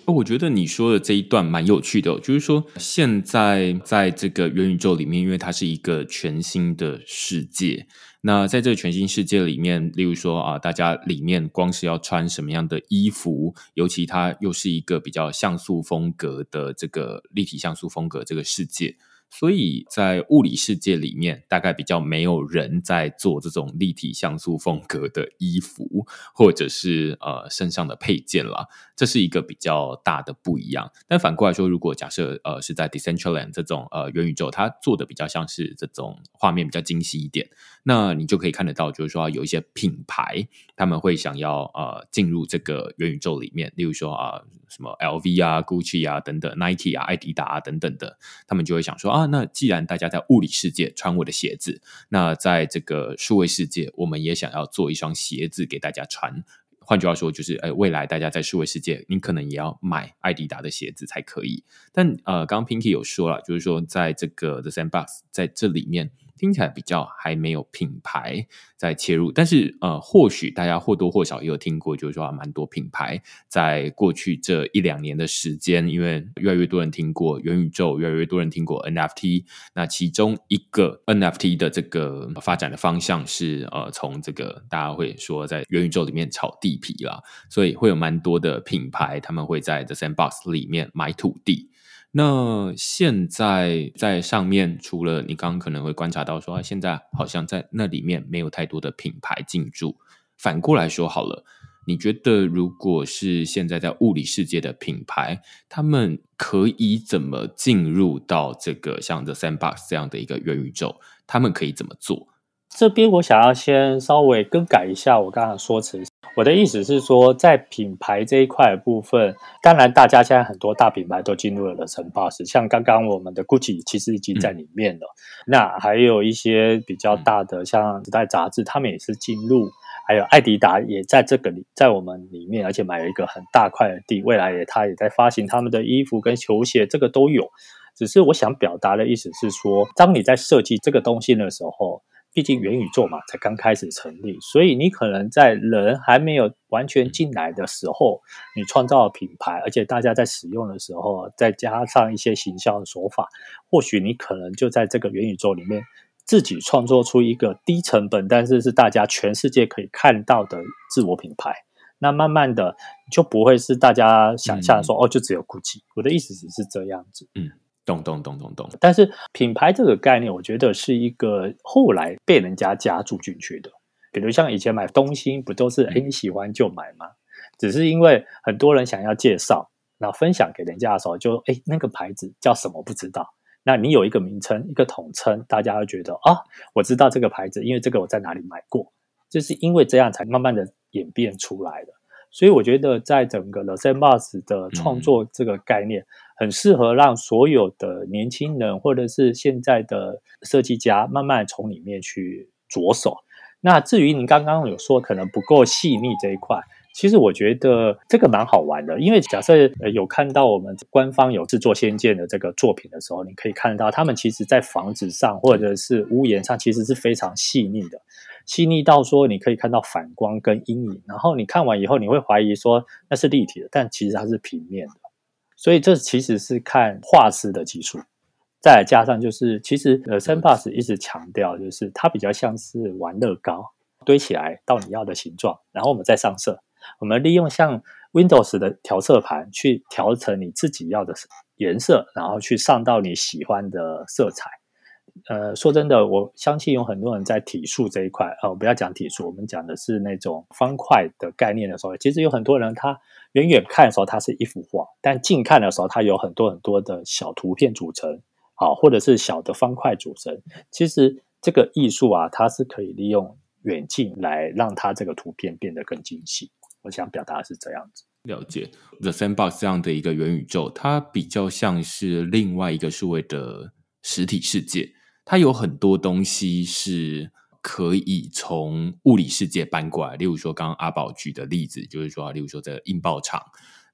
我觉得你说的这一段蛮有趣的，就是说现在在这个元宇宙里面，因为它是一个全新的世界，那在这个全新世界里面，例如说啊，大家里面光是要穿什么样的衣服，尤其它又是一个比较像素风格的这个立体像素风格这个世界。所以在物理世界里面，大概比较没有人在做这种立体像素风格的衣服，或者是呃身上的配件了。这是一个比较大的不一样。但反过来说，如果假设呃是在 Decentraland 这种呃元宇宙，它做的比较像是这种画面比较精细一点，那你就可以看得到，就是说有一些品牌他们会想要呃进入这个元宇宙里面，例如说啊什么 LV 啊、Gucci 啊等等，Nike 啊、艾迪达啊等等的，他们就会想说。啊，那既然大家在物理世界穿我的鞋子，那在这个数位世界，我们也想要做一双鞋子给大家穿。换句话说，就是，呃，未来大家在数位世界，你可能也要买艾迪达的鞋子才可以。但呃，刚刚 Pinky 有说了，就是说，在这个 The Sandbox 在这里面。听起来比较还没有品牌在切入，但是呃，或许大家或多或少也有听过，就是说蛮多品牌在过去这一两年的时间，因为越来越多人听过元宇宙，越来越多人听过 NFT。那其中一个 NFT 的这个发展的方向是呃，从这个大家会说在元宇宙里面炒地皮啦，所以会有蛮多的品牌他们会在 The Sandbox 里面买土地。那现在在上面，除了你刚刚可能会观察到说，现在好像在那里面没有太多的品牌进驻。反过来说好了，你觉得如果是现在在物理世界的品牌，他们可以怎么进入到这个像 The Sandbox 这样的一个元宇宙？他们可以怎么做？这边我想要先稍微更改一下我刚刚说辞。我的意思是说，在品牌这一块的部分，当然大家现在很多大品牌都进入了了城 boss，像刚刚我们的 Gucci 其实已经在里面了。那还有一些比较大的，像时代杂志，他们也是进入，还有艾迪达也在这个里，在我们里面，而且买了一个很大块的地，未来也他也在发行他们的衣服跟球鞋，这个都有。只是我想表达的意思是说，当你在设计这个东西的时候，毕竟元宇宙嘛，才刚开始成立，所以你可能在人还没有完全进来的时候，你创造品牌，而且大家在使用的时候，再加上一些行销的手法，或许你可能就在这个元宇宙里面自己创作出一个低成本，但是是大家全世界可以看到的自我品牌。那慢慢的就不会是大家想象说哦，就只有 GUCCI。我的意思只是这样子，嗯。咚咚咚咚咚！但是品牌这个概念，我觉得是一个后来被人家加注进去的。比如像以前买东西，不都是哎你喜欢就买吗？只是因为很多人想要介绍，那分享给人家的时候，就哎那个牌子叫什么不知道。那你有一个名称，一个统称，大家会觉得啊，我知道这个牌子，因为这个我在哪里买过。就是因为这样才慢慢的演变出来的。所以我觉得，在整个 The Sandbox 的创作这个概念，很适合让所有的年轻人或者是现在的设计家慢慢从里面去着手。那至于您刚刚有说可能不够细腻这一块，其实我觉得这个蛮好玩的，因为假设有看到我们官方有制作仙剑的这个作品的时候，你可以看到他们其实在房子上或者是屋檐上，其实是非常细腻的。细腻到说，你可以看到反光跟阴影，然后你看完以后，你会怀疑说那是立体的，但其实它是平面的。所以这其实是看画师的技术，再加上就是其实呃，Senpas 一直强调就是它比较像是玩乐高，堆起来到你要的形状，然后我们再上色。我们利用像 Windows 的调色盘去调成你自己要的颜色，然后去上到你喜欢的色彩。呃，说真的，我相信有很多人在体数这一块，呃，不要讲体数，我们讲的是那种方块的概念的时候，其实有很多人他远远看的时候它是一幅画，但近看的时候它有很多很多的小图片组成，好，或者是小的方块组成。其实这个艺术啊，它是可以利用远近来让它这个图片变得更精细。我想表达的是这样子。了解 The Sandbox 这样的一个元宇宙，它比较像是另外一个数位的实体世界。它有很多东西是可以从物理世界搬过来，例如说刚刚阿宝举的例子，就是说，例如说这印报厂，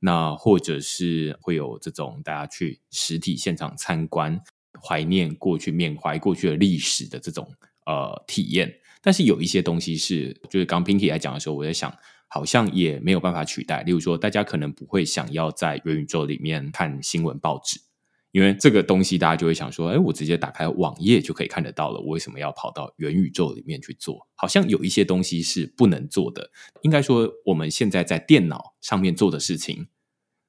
那或者是会有这种大家去实体现场参观，怀念过去、缅怀过去的历史的这种呃体验。但是有一些东西是，就是刚 Pinky 来讲的时候，我在想，好像也没有办法取代。例如说，大家可能不会想要在元宇宙里面看新闻报纸。因为这个东西，大家就会想说：“哎，我直接打开网页就可以看得到了，我为什么要跑到元宇宙里面去做？好像有一些东西是不能做的。应该说，我们现在在电脑上面做的事情，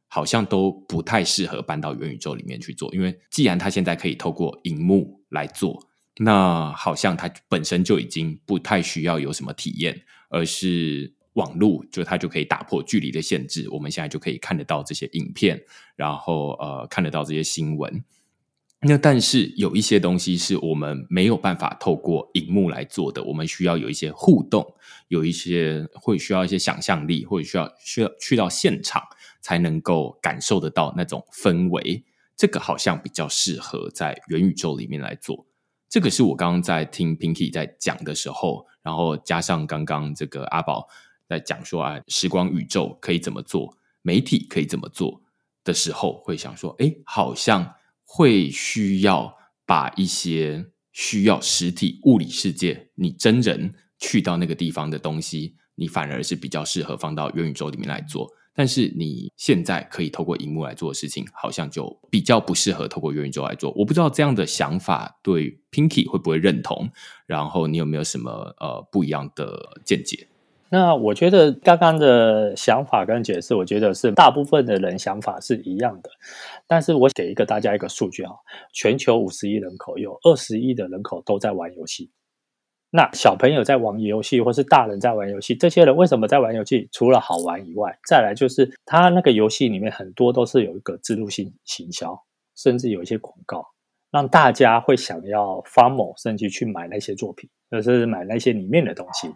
好像都不太适合搬到元宇宙里面去做。因为既然它现在可以透过荧幕来做，那好像它本身就已经不太需要有什么体验，而是。”网络就它就可以打破距离的限制，我们现在就可以看得到这些影片，然后呃看得到这些新闻。那但是有一些东西是我们没有办法透过荧幕来做的，我们需要有一些互动，有一些会需要一些想象力，或者需要需要去到现场才能够感受得到那种氛围。这个好像比较适合在元宇宙里面来做。这个是我刚刚在听 Pinky 在讲的时候，然后加上刚刚这个阿宝。在讲说啊，时光宇宙可以怎么做，媒体可以怎么做的时候，会想说，哎，好像会需要把一些需要实体物理世界，你真人去到那个地方的东西，你反而是比较适合放到元宇宙里面来做。但是你现在可以透过荧幕来做的事情，好像就比较不适合透过元宇宙来做。我不知道这样的想法对 Pinky 会不会认同，然后你有没有什么呃不一样的见解？那我觉得刚刚的想法跟解释，我觉得是大部分的人想法是一样的。但是我给一个大家一个数据哈，全球五十亿人口，有二十亿的人口都在玩游戏。那小朋友在玩游戏，或是大人在玩游戏，这些人为什么在玩游戏？除了好玩以外，再来就是他那个游戏里面很多都是有一个制度性行销，甚至有一些广告，让大家会想要发某，甚至去买那些作品，或是买那些里面的东西。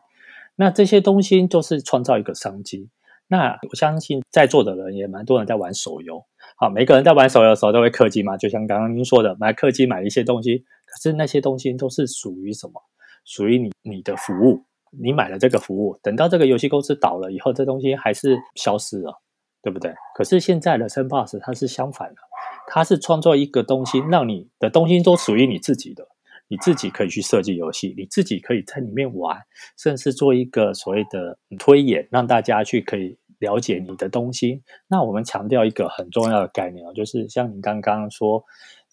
那这些东西就是创造一个商机。那我相信在座的人也蛮多人在玩手游。好，每个人在玩手游的时候都会氪金嘛，就像刚刚您说的，买氪金买一些东西。可是那些东西都是属于什么？属于你你的服务。你买了这个服务，等到这个游戏公司倒了以后，这东西还是消失了，对不对？可是现在的 s a n b o x 它是相反的，它是创造一个东西，让你的东西都属于你自己的。你自己可以去设计游戏，你自己可以在里面玩，甚至做一个所谓的推演，让大家去可以了解你的东西。那我们强调一个很重要的概念哦，就是像你刚刚说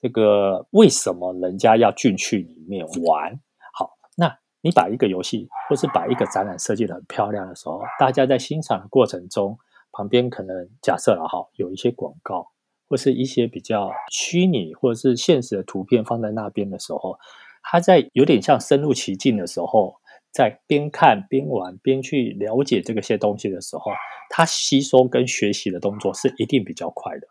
这个，为什么人家要进去里面玩？好，那你把一个游戏或是把一个展览设计的很漂亮的时候，大家在欣赏的过程中，旁边可能假设了哈，有一些广告或是一些比较虚拟或者是现实的图片放在那边的时候。他在有点像深入其境的时候，在边看边玩边去了解这个些东西的时候，他吸收跟学习的动作是一定比较快的，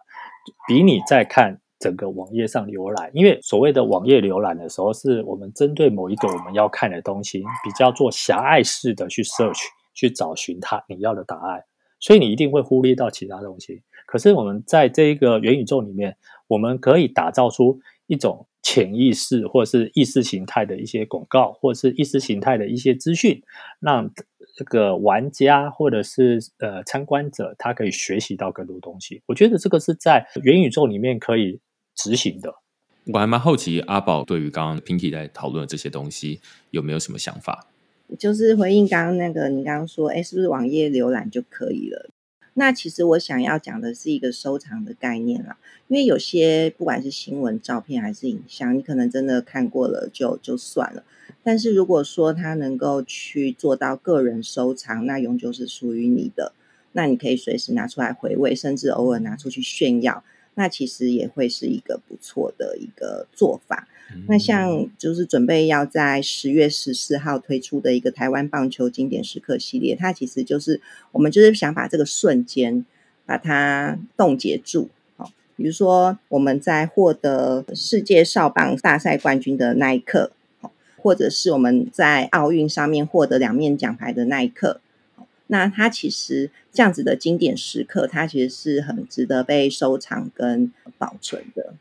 比你在看整个网页上浏览。因为所谓的网页浏览的时候，是我们针对某一个我们要看的东西，比较做狭隘式的去 search 去找寻它你要的答案，所以你一定会忽略到其他东西。可是我们在这一个元宇宙里面，我们可以打造出一种。潜意识或是意识形态的一些广告，或是意识形态的一些资讯，让这个玩家或者是呃参观者，他可以学习到更多东西。我觉得这个是在元宇宙里面可以执行的。我还蛮好奇阿宝对于刚刚 Pinky 在讨论的这些东西有没有什么想法？就是回应刚刚那个，你刚刚说，哎，是不是网页浏览就可以了？那其实我想要讲的是一个收藏的概念啦，因为有些不管是新闻、照片还是影像，你可能真的看过了就就算了。但是如果说它能够去做到个人收藏，那永久是属于你的，那你可以随时拿出来回味，甚至偶尔拿出去炫耀。那其实也会是一个不错的一个做法。那像就是准备要在十月十四号推出的一个台湾棒球经典时刻系列，它其实就是我们就是想把这个瞬间把它冻结住。好，比如说我们在获得世界少棒大赛冠军的那一刻，或者是我们在奥运上面获得两面奖牌的那一刻。那它其实这样子的经典时刻，它其实是很值得被收藏跟保存的。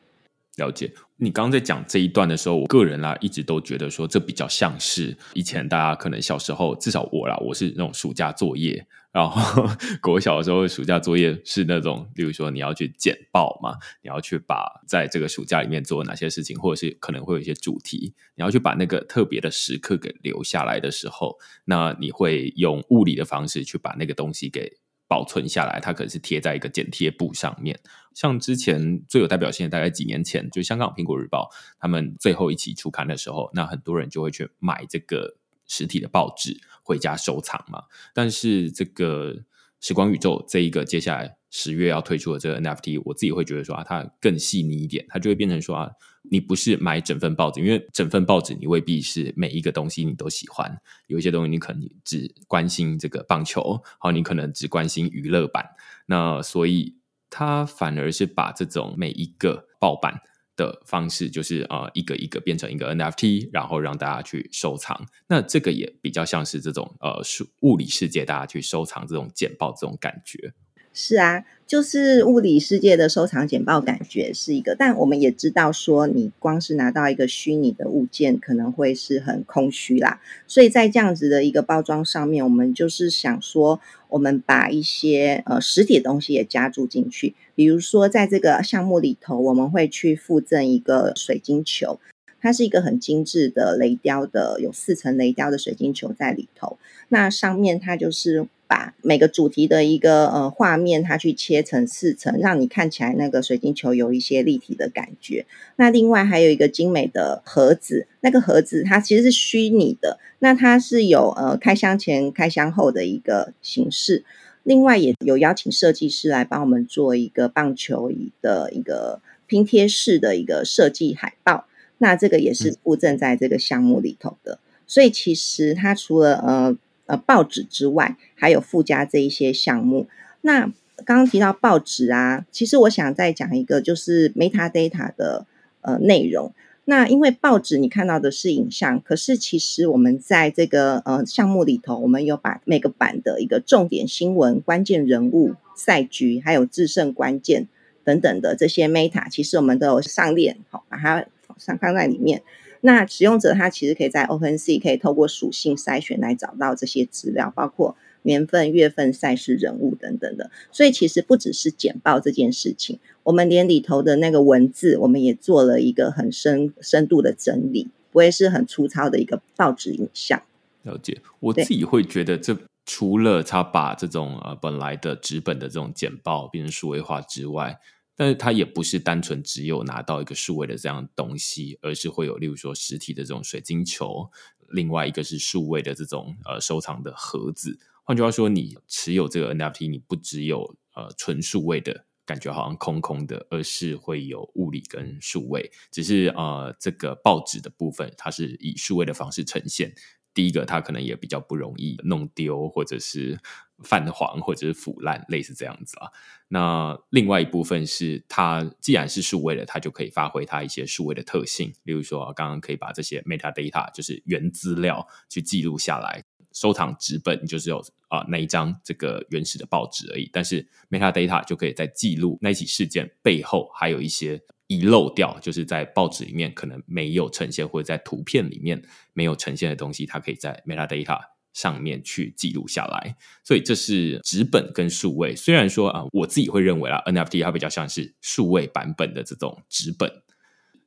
了解，你刚刚在讲这一段的时候，我个人啦一直都觉得说，这比较像是以前大家可能小时候，至少我啦，我是那种暑假作业。然后 国小的时候，暑假作业是那种，例如说你要去剪报嘛，你要去把在这个暑假里面做哪些事情，或者是可能会有一些主题，你要去把那个特别的时刻给留下来的时候，那你会用物理的方式去把那个东西给保存下来，它可能是贴在一个剪贴簿上面。像之前最有代表性的，大概几年前，就香港苹果日报他们最后一期出刊的时候，那很多人就会去买这个。实体的报纸回家收藏嘛？但是这个时光宇宙这一个接下来十月要推出的这个 NFT，我自己会觉得说啊，它更细腻一点，它就会变成说啊，你不是买整份报纸，因为整份报纸你未必是每一个东西你都喜欢，有一些东西你可能只关心这个棒球，好，你可能只关心娱乐版，那所以它反而是把这种每一个报版。的方式就是呃一个一个变成一个 NFT，然后让大家去收藏。那这个也比较像是这种呃数物理世界大家去收藏这种简报这种感觉。是啊，就是物理世界的收藏简报感觉是一个，但我们也知道说，你光是拿到一个虚拟的物件，可能会是很空虚啦。所以在这样子的一个包装上面，我们就是想说，我们把一些呃实体的东西也加注进去，比如说在这个项目里头，我们会去附赠一个水晶球，它是一个很精致的雷雕的，有四层雷雕的水晶球在里头，那上面它就是。把每个主题的一个呃画面，它去切成四层，让你看起来那个水晶球有一些立体的感觉。那另外还有一个精美的盒子，那个盒子它其实是虚拟的，那它是有呃开箱前、开箱后的一个形式。另外也有邀请设计师来帮我们做一个棒球椅的一个拼贴式的一个设计海报，那这个也是附赠在这个项目里头的。所以其实它除了呃。呃，报纸之外，还有附加这一些项目。那刚刚提到报纸啊，其实我想再讲一个，就是 metadata 的呃内容。那因为报纸你看到的是影像，可是其实我们在这个呃项目里头，我们有把每个版的一个重点新闻、关键人物、赛局，还有制胜关键等等的这些 meta，其实我们都有上链，好把它上放在里面。那使用者他其实可以在 OpenSea 可以透过属性筛选来找到这些资料，包括年份、月份、赛事、人物等等的。所以其实不只是简报这件事情，我们连里头的那个文字，我们也做了一个很深深度的整理，不会是很粗糙的一个报纸影像。了解，我自己会觉得，这除了他把这种呃本来的纸本的这种简报变成数位化之外。但是它也不是单纯只有拿到一个数位的这样东西，而是会有例如说实体的这种水晶球，另外一个是数位的这种呃收藏的盒子。换句话说，你持有这个 NFT，你不只有呃纯数位的感觉，好像空空的，而是会有物理跟数位。只是呃这个报纸的部分，它是以数位的方式呈现。第一个，它可能也比较不容易弄丢，或者是泛黄，或者是腐烂，类似这样子啊。那另外一部分是，它既然是数位的，它就可以发挥它一些数位的特性，例如说，刚刚可以把这些 metadata，就是原资料去记录下来。收藏纸本，就是有啊那一张这个原始的报纸而已。但是 metadata 就可以在记录那起事件背后，还有一些。遗漏掉，就是在报纸里面可能没有呈现，或者在图片里面没有呈现的东西，它可以在 metadata 上面去记录下来。所以这是纸本跟数位。虽然说啊，我自己会认为啊，NFT 它比较像是数位版本的这种纸本。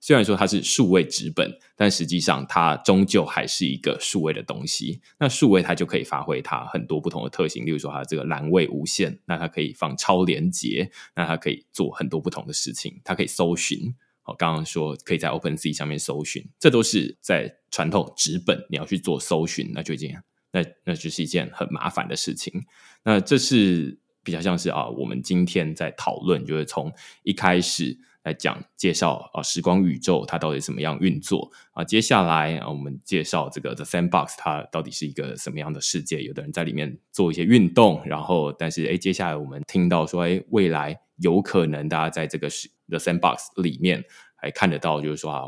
虽然说它是数位纸本，但实际上它终究还是一个数位的东西。那数位它就可以发挥它很多不同的特性，例如说它这个栏位无限，那它可以放超连接，那它可以做很多不同的事情，它可以搜寻。好，刚刚说可以在 OpenSea 上面搜寻，这都是在传统纸本你要去做搜寻，那就已经那那就是一件很麻烦的事情。那这是比较像是啊，我们今天在讨论，就是从一开始。来讲介绍啊，时光宇宙它到底怎么样运作啊？接下来啊，我们介绍这个 The Sandbox 它到底是一个什么样的世界？有的人在里面做一些运动，然后但是哎，接下来我们听到说，哎，未来有可能大家在这个 The Sandbox 里面还看得到，就是说啊。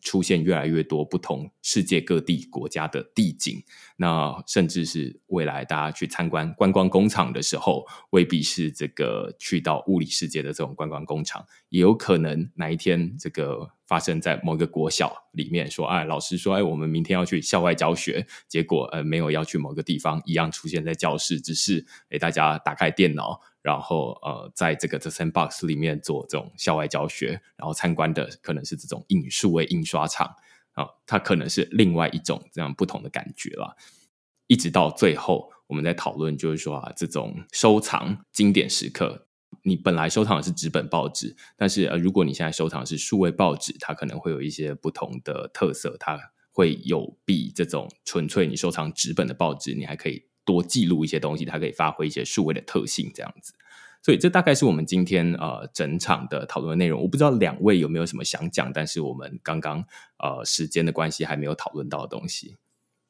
出现越来越多不同世界各地国家的地景，那甚至是未来大家去参观观光工厂的时候，未必是这个去到物理世界的这种观光工厂，也有可能哪一天这个。发生在某个国小里面，说哎，老师说哎，我们明天要去校外教学，结果呃没有要去某个地方，一样出现在教室，只是给大家打开电脑，然后呃在这个 The Sandbox 里面做这种校外教学，然后参观的可能是这种印数位印刷厂啊，它可能是另外一种这样不同的感觉了。一直到最后，我们在讨论就是说啊，这种收藏经典时刻。你本来收藏的是纸本报纸，但是呃，如果你现在收藏的是数位报纸，它可能会有一些不同的特色，它会有比这种纯粹你收藏纸本的报纸，你还可以多记录一些东西，它可以发挥一些数位的特性，这样子。所以这大概是我们今天呃整场的讨论的内容。我不知道两位有没有什么想讲，但是我们刚刚呃时间的关系还没有讨论到的东西。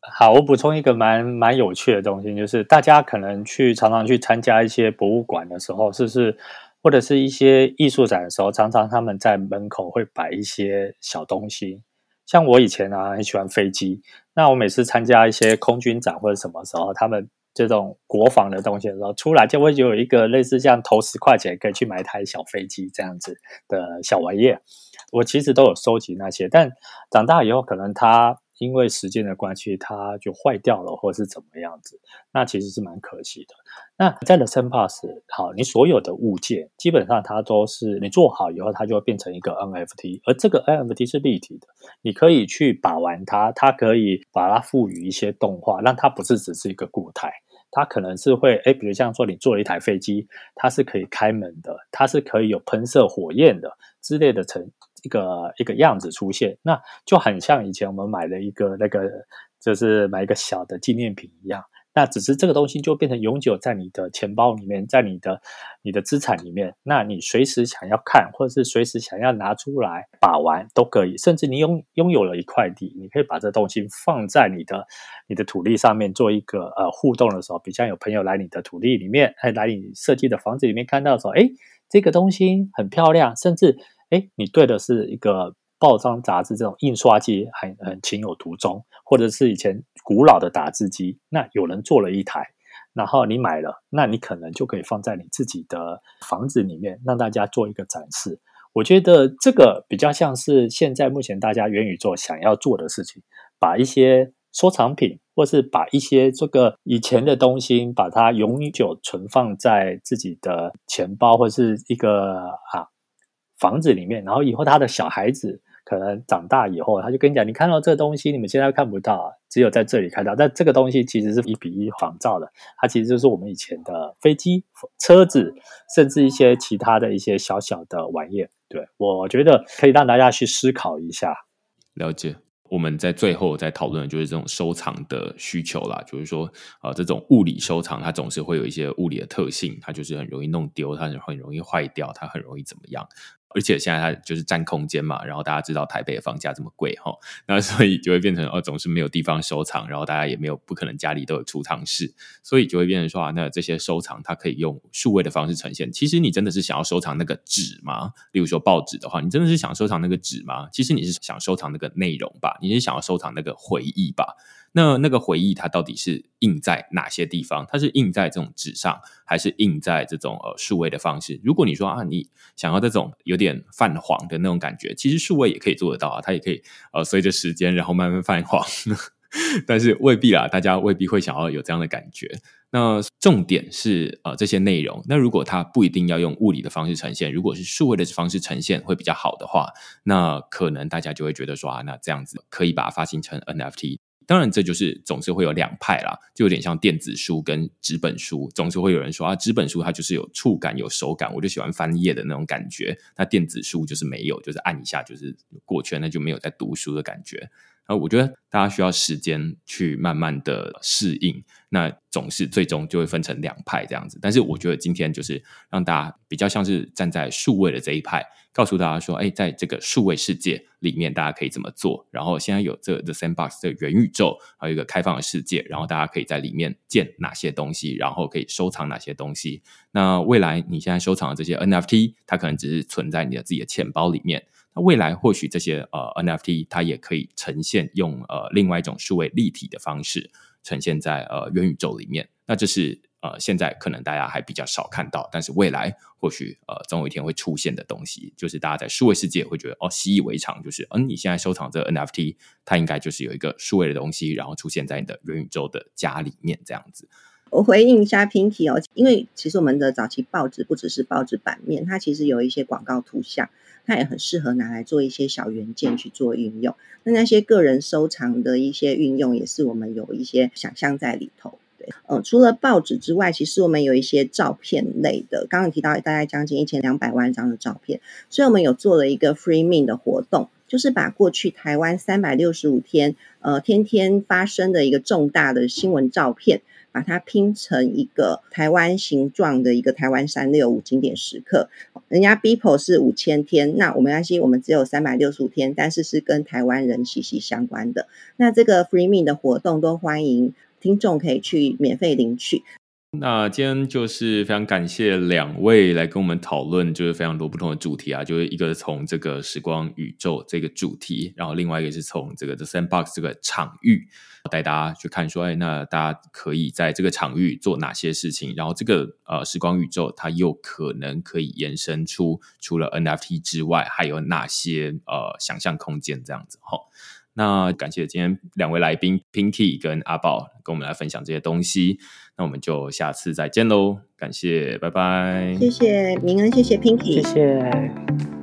好，我补充一个蛮蛮有趣的东西，就是大家可能去常常去参加一些博物馆的时候，是不是或者是一些艺术展的时候，常常他们在门口会摆一些小东西。像我以前啊很喜欢飞机，那我每次参加一些空军展或者什么时候，他们这种国防的东西的时候，出来就会有一个类似这样投十块钱可以去买一台小飞机这样子的小玩意。我其实都有收集那些，但长大以后可能他。因为时间的关系，它就坏掉了，或者是怎么样子，那其实是蛮可惜的。那在 The Sandbox，好，你所有的物件基本上它都是你做好以后，它就会变成一个 NFT，而这个 NFT 是立体的，你可以去把玩它，它可以把它赋予一些动画，让它不是只是一个固态，它可能是会，哎，比如像说你做了一台飞机，它是可以开门的，它是可以有喷射火焰的之类的成。一个一个样子出现，那就很像以前我们买的一个那个，就是买一个小的纪念品一样。那只是这个东西就变成永久在你的钱包里面，在你的你的资产里面。那你随时想要看，或者是随时想要拿出来把玩都可以。甚至你拥拥有了一块地，你可以把这东西放在你的你的土地上面做一个呃互动的时候，比如有朋友来你的土地里面，哎，来你设计的房子里面看到的时候，哎，这个东西很漂亮，甚至。哎，你对的是一个报章杂志这种印刷机很很情有独钟，或者是以前古老的打字机，那有人做了一台，然后你买了，那你可能就可以放在你自己的房子里面，让大家做一个展示。我觉得这个比较像是现在目前大家元宇宙想要做的事情，把一些收藏品，或是把一些这个以前的东西，把它永久存放在自己的钱包或是一个啊房子里面，然后以后他的小孩子可能长大以后，他就跟你讲，你看到这个东西，你们现在看不到，只有在这里看到。但这个东西其实是一比一仿造的，它其实就是我们以前的飞机、车子，甚至一些其他的一些小小的玩意。对，我觉得可以让大家去思考一下。了解，我们在最后在讨论的就是这种收藏的需求啦，就是说，呃，这种物理收藏它总是会有一些物理的特性，它就是很容易弄丢，它很容易坏掉，它很容易怎么样。而且现在它就是占空间嘛，然后大家知道台北的房价这么贵哈，那所以就会变成哦，总是没有地方收藏，然后大家也没有不可能家里都有储藏室，所以就会变成说啊，那这些收藏它可以用数位的方式呈现。其实你真的是想要收藏那个纸吗？例如说报纸的话，你真的是想收藏那个纸吗？其实你是想收藏那个内容吧，你是想要收藏那个回忆吧。那那个回忆它到底是印在哪些地方？它是印在这种纸上，还是印在这种呃数位的方式？如果你说啊，你想要这种有点泛黄的那种感觉，其实数位也可以做得到啊，它也可以呃随着时间然后慢慢泛黄，但是未必啦，大家未必会想要有这样的感觉。那重点是呃这些内容，那如果它不一定要用物理的方式呈现，如果是数位的方式呈现会比较好的话，那可能大家就会觉得说啊，那这样子可以把它发行成 NFT。当然，这就是总是会有两派啦，就有点像电子书跟纸本书，总是会有人说啊，纸本书它就是有触感、有手感，我就喜欢翻页的那种感觉。那电子书就是没有，就是按一下就是过圈，那就没有在读书的感觉。然后我觉得大家需要时间去慢慢的适应，那总是最终就会分成两派这样子。但是我觉得今天就是让大家比较像是站在数位的这一派。告诉大家说，哎，在这个数位世界里面，大家可以怎么做？然后现在有这 The Sandbox 的元宇宙，还有一个开放的世界，然后大家可以在里面建哪些东西，然后可以收藏哪些东西。那未来你现在收藏的这些 NFT，它可能只是存在你的自己的钱包里面。那未来或许这些呃 NFT，它也可以呈现用呃另外一种数位立体的方式呈现在呃元宇宙里面。那这是。呃，现在可能大家还比较少看到，但是未来或许呃，总有一天会出现的东西，就是大家在数位世界会觉得哦，习以为常，就是嗯，你现在收藏这个 NFT，它应该就是有一个数位的东西，然后出现在你的元宇宙的家里面这样子。我回应一下 Pinky 哦，因为其实我们的早期报纸不只是报纸版面，它其实有一些广告图像，它也很适合拿来做一些小元件去做运用。那那些个人收藏的一些运用，也是我们有一些想象在里头。对呃，除了报纸之外，其实我们有一些照片类的。刚刚提到大概将近一千两百万张的照片，所以我们有做了一个 Free Me 的活动，就是把过去台湾三百六十五天，呃，天天发生的一个重大的新闻照片，把它拼成一个台湾形状的一个台湾三六五经典时刻。人家 People 是五千天，那我们安心，我们只有三百六十五天，但是是跟台湾人息息相关的。那这个 Free Me 的活动都欢迎。听众可以去免费领取。那今天就是非常感谢两位来跟我们讨论，就是非常多不同的主题啊，就是一个从这个时光宇宙这个主题，然后另外一个是从这个 The Sandbox 这个场域带大家去看，说哎，那大家可以在这个场域做哪些事情？然后这个呃时光宇宙它又可能可以延伸出除了 NFT 之外，还有哪些呃想象空间这样子哈？那感谢今天两位来宾 Pinky 跟阿宝跟我们来分享这些东西，那我们就下次再见喽！感谢，拜拜。谢谢明恩，谢谢 Pinky，谢谢。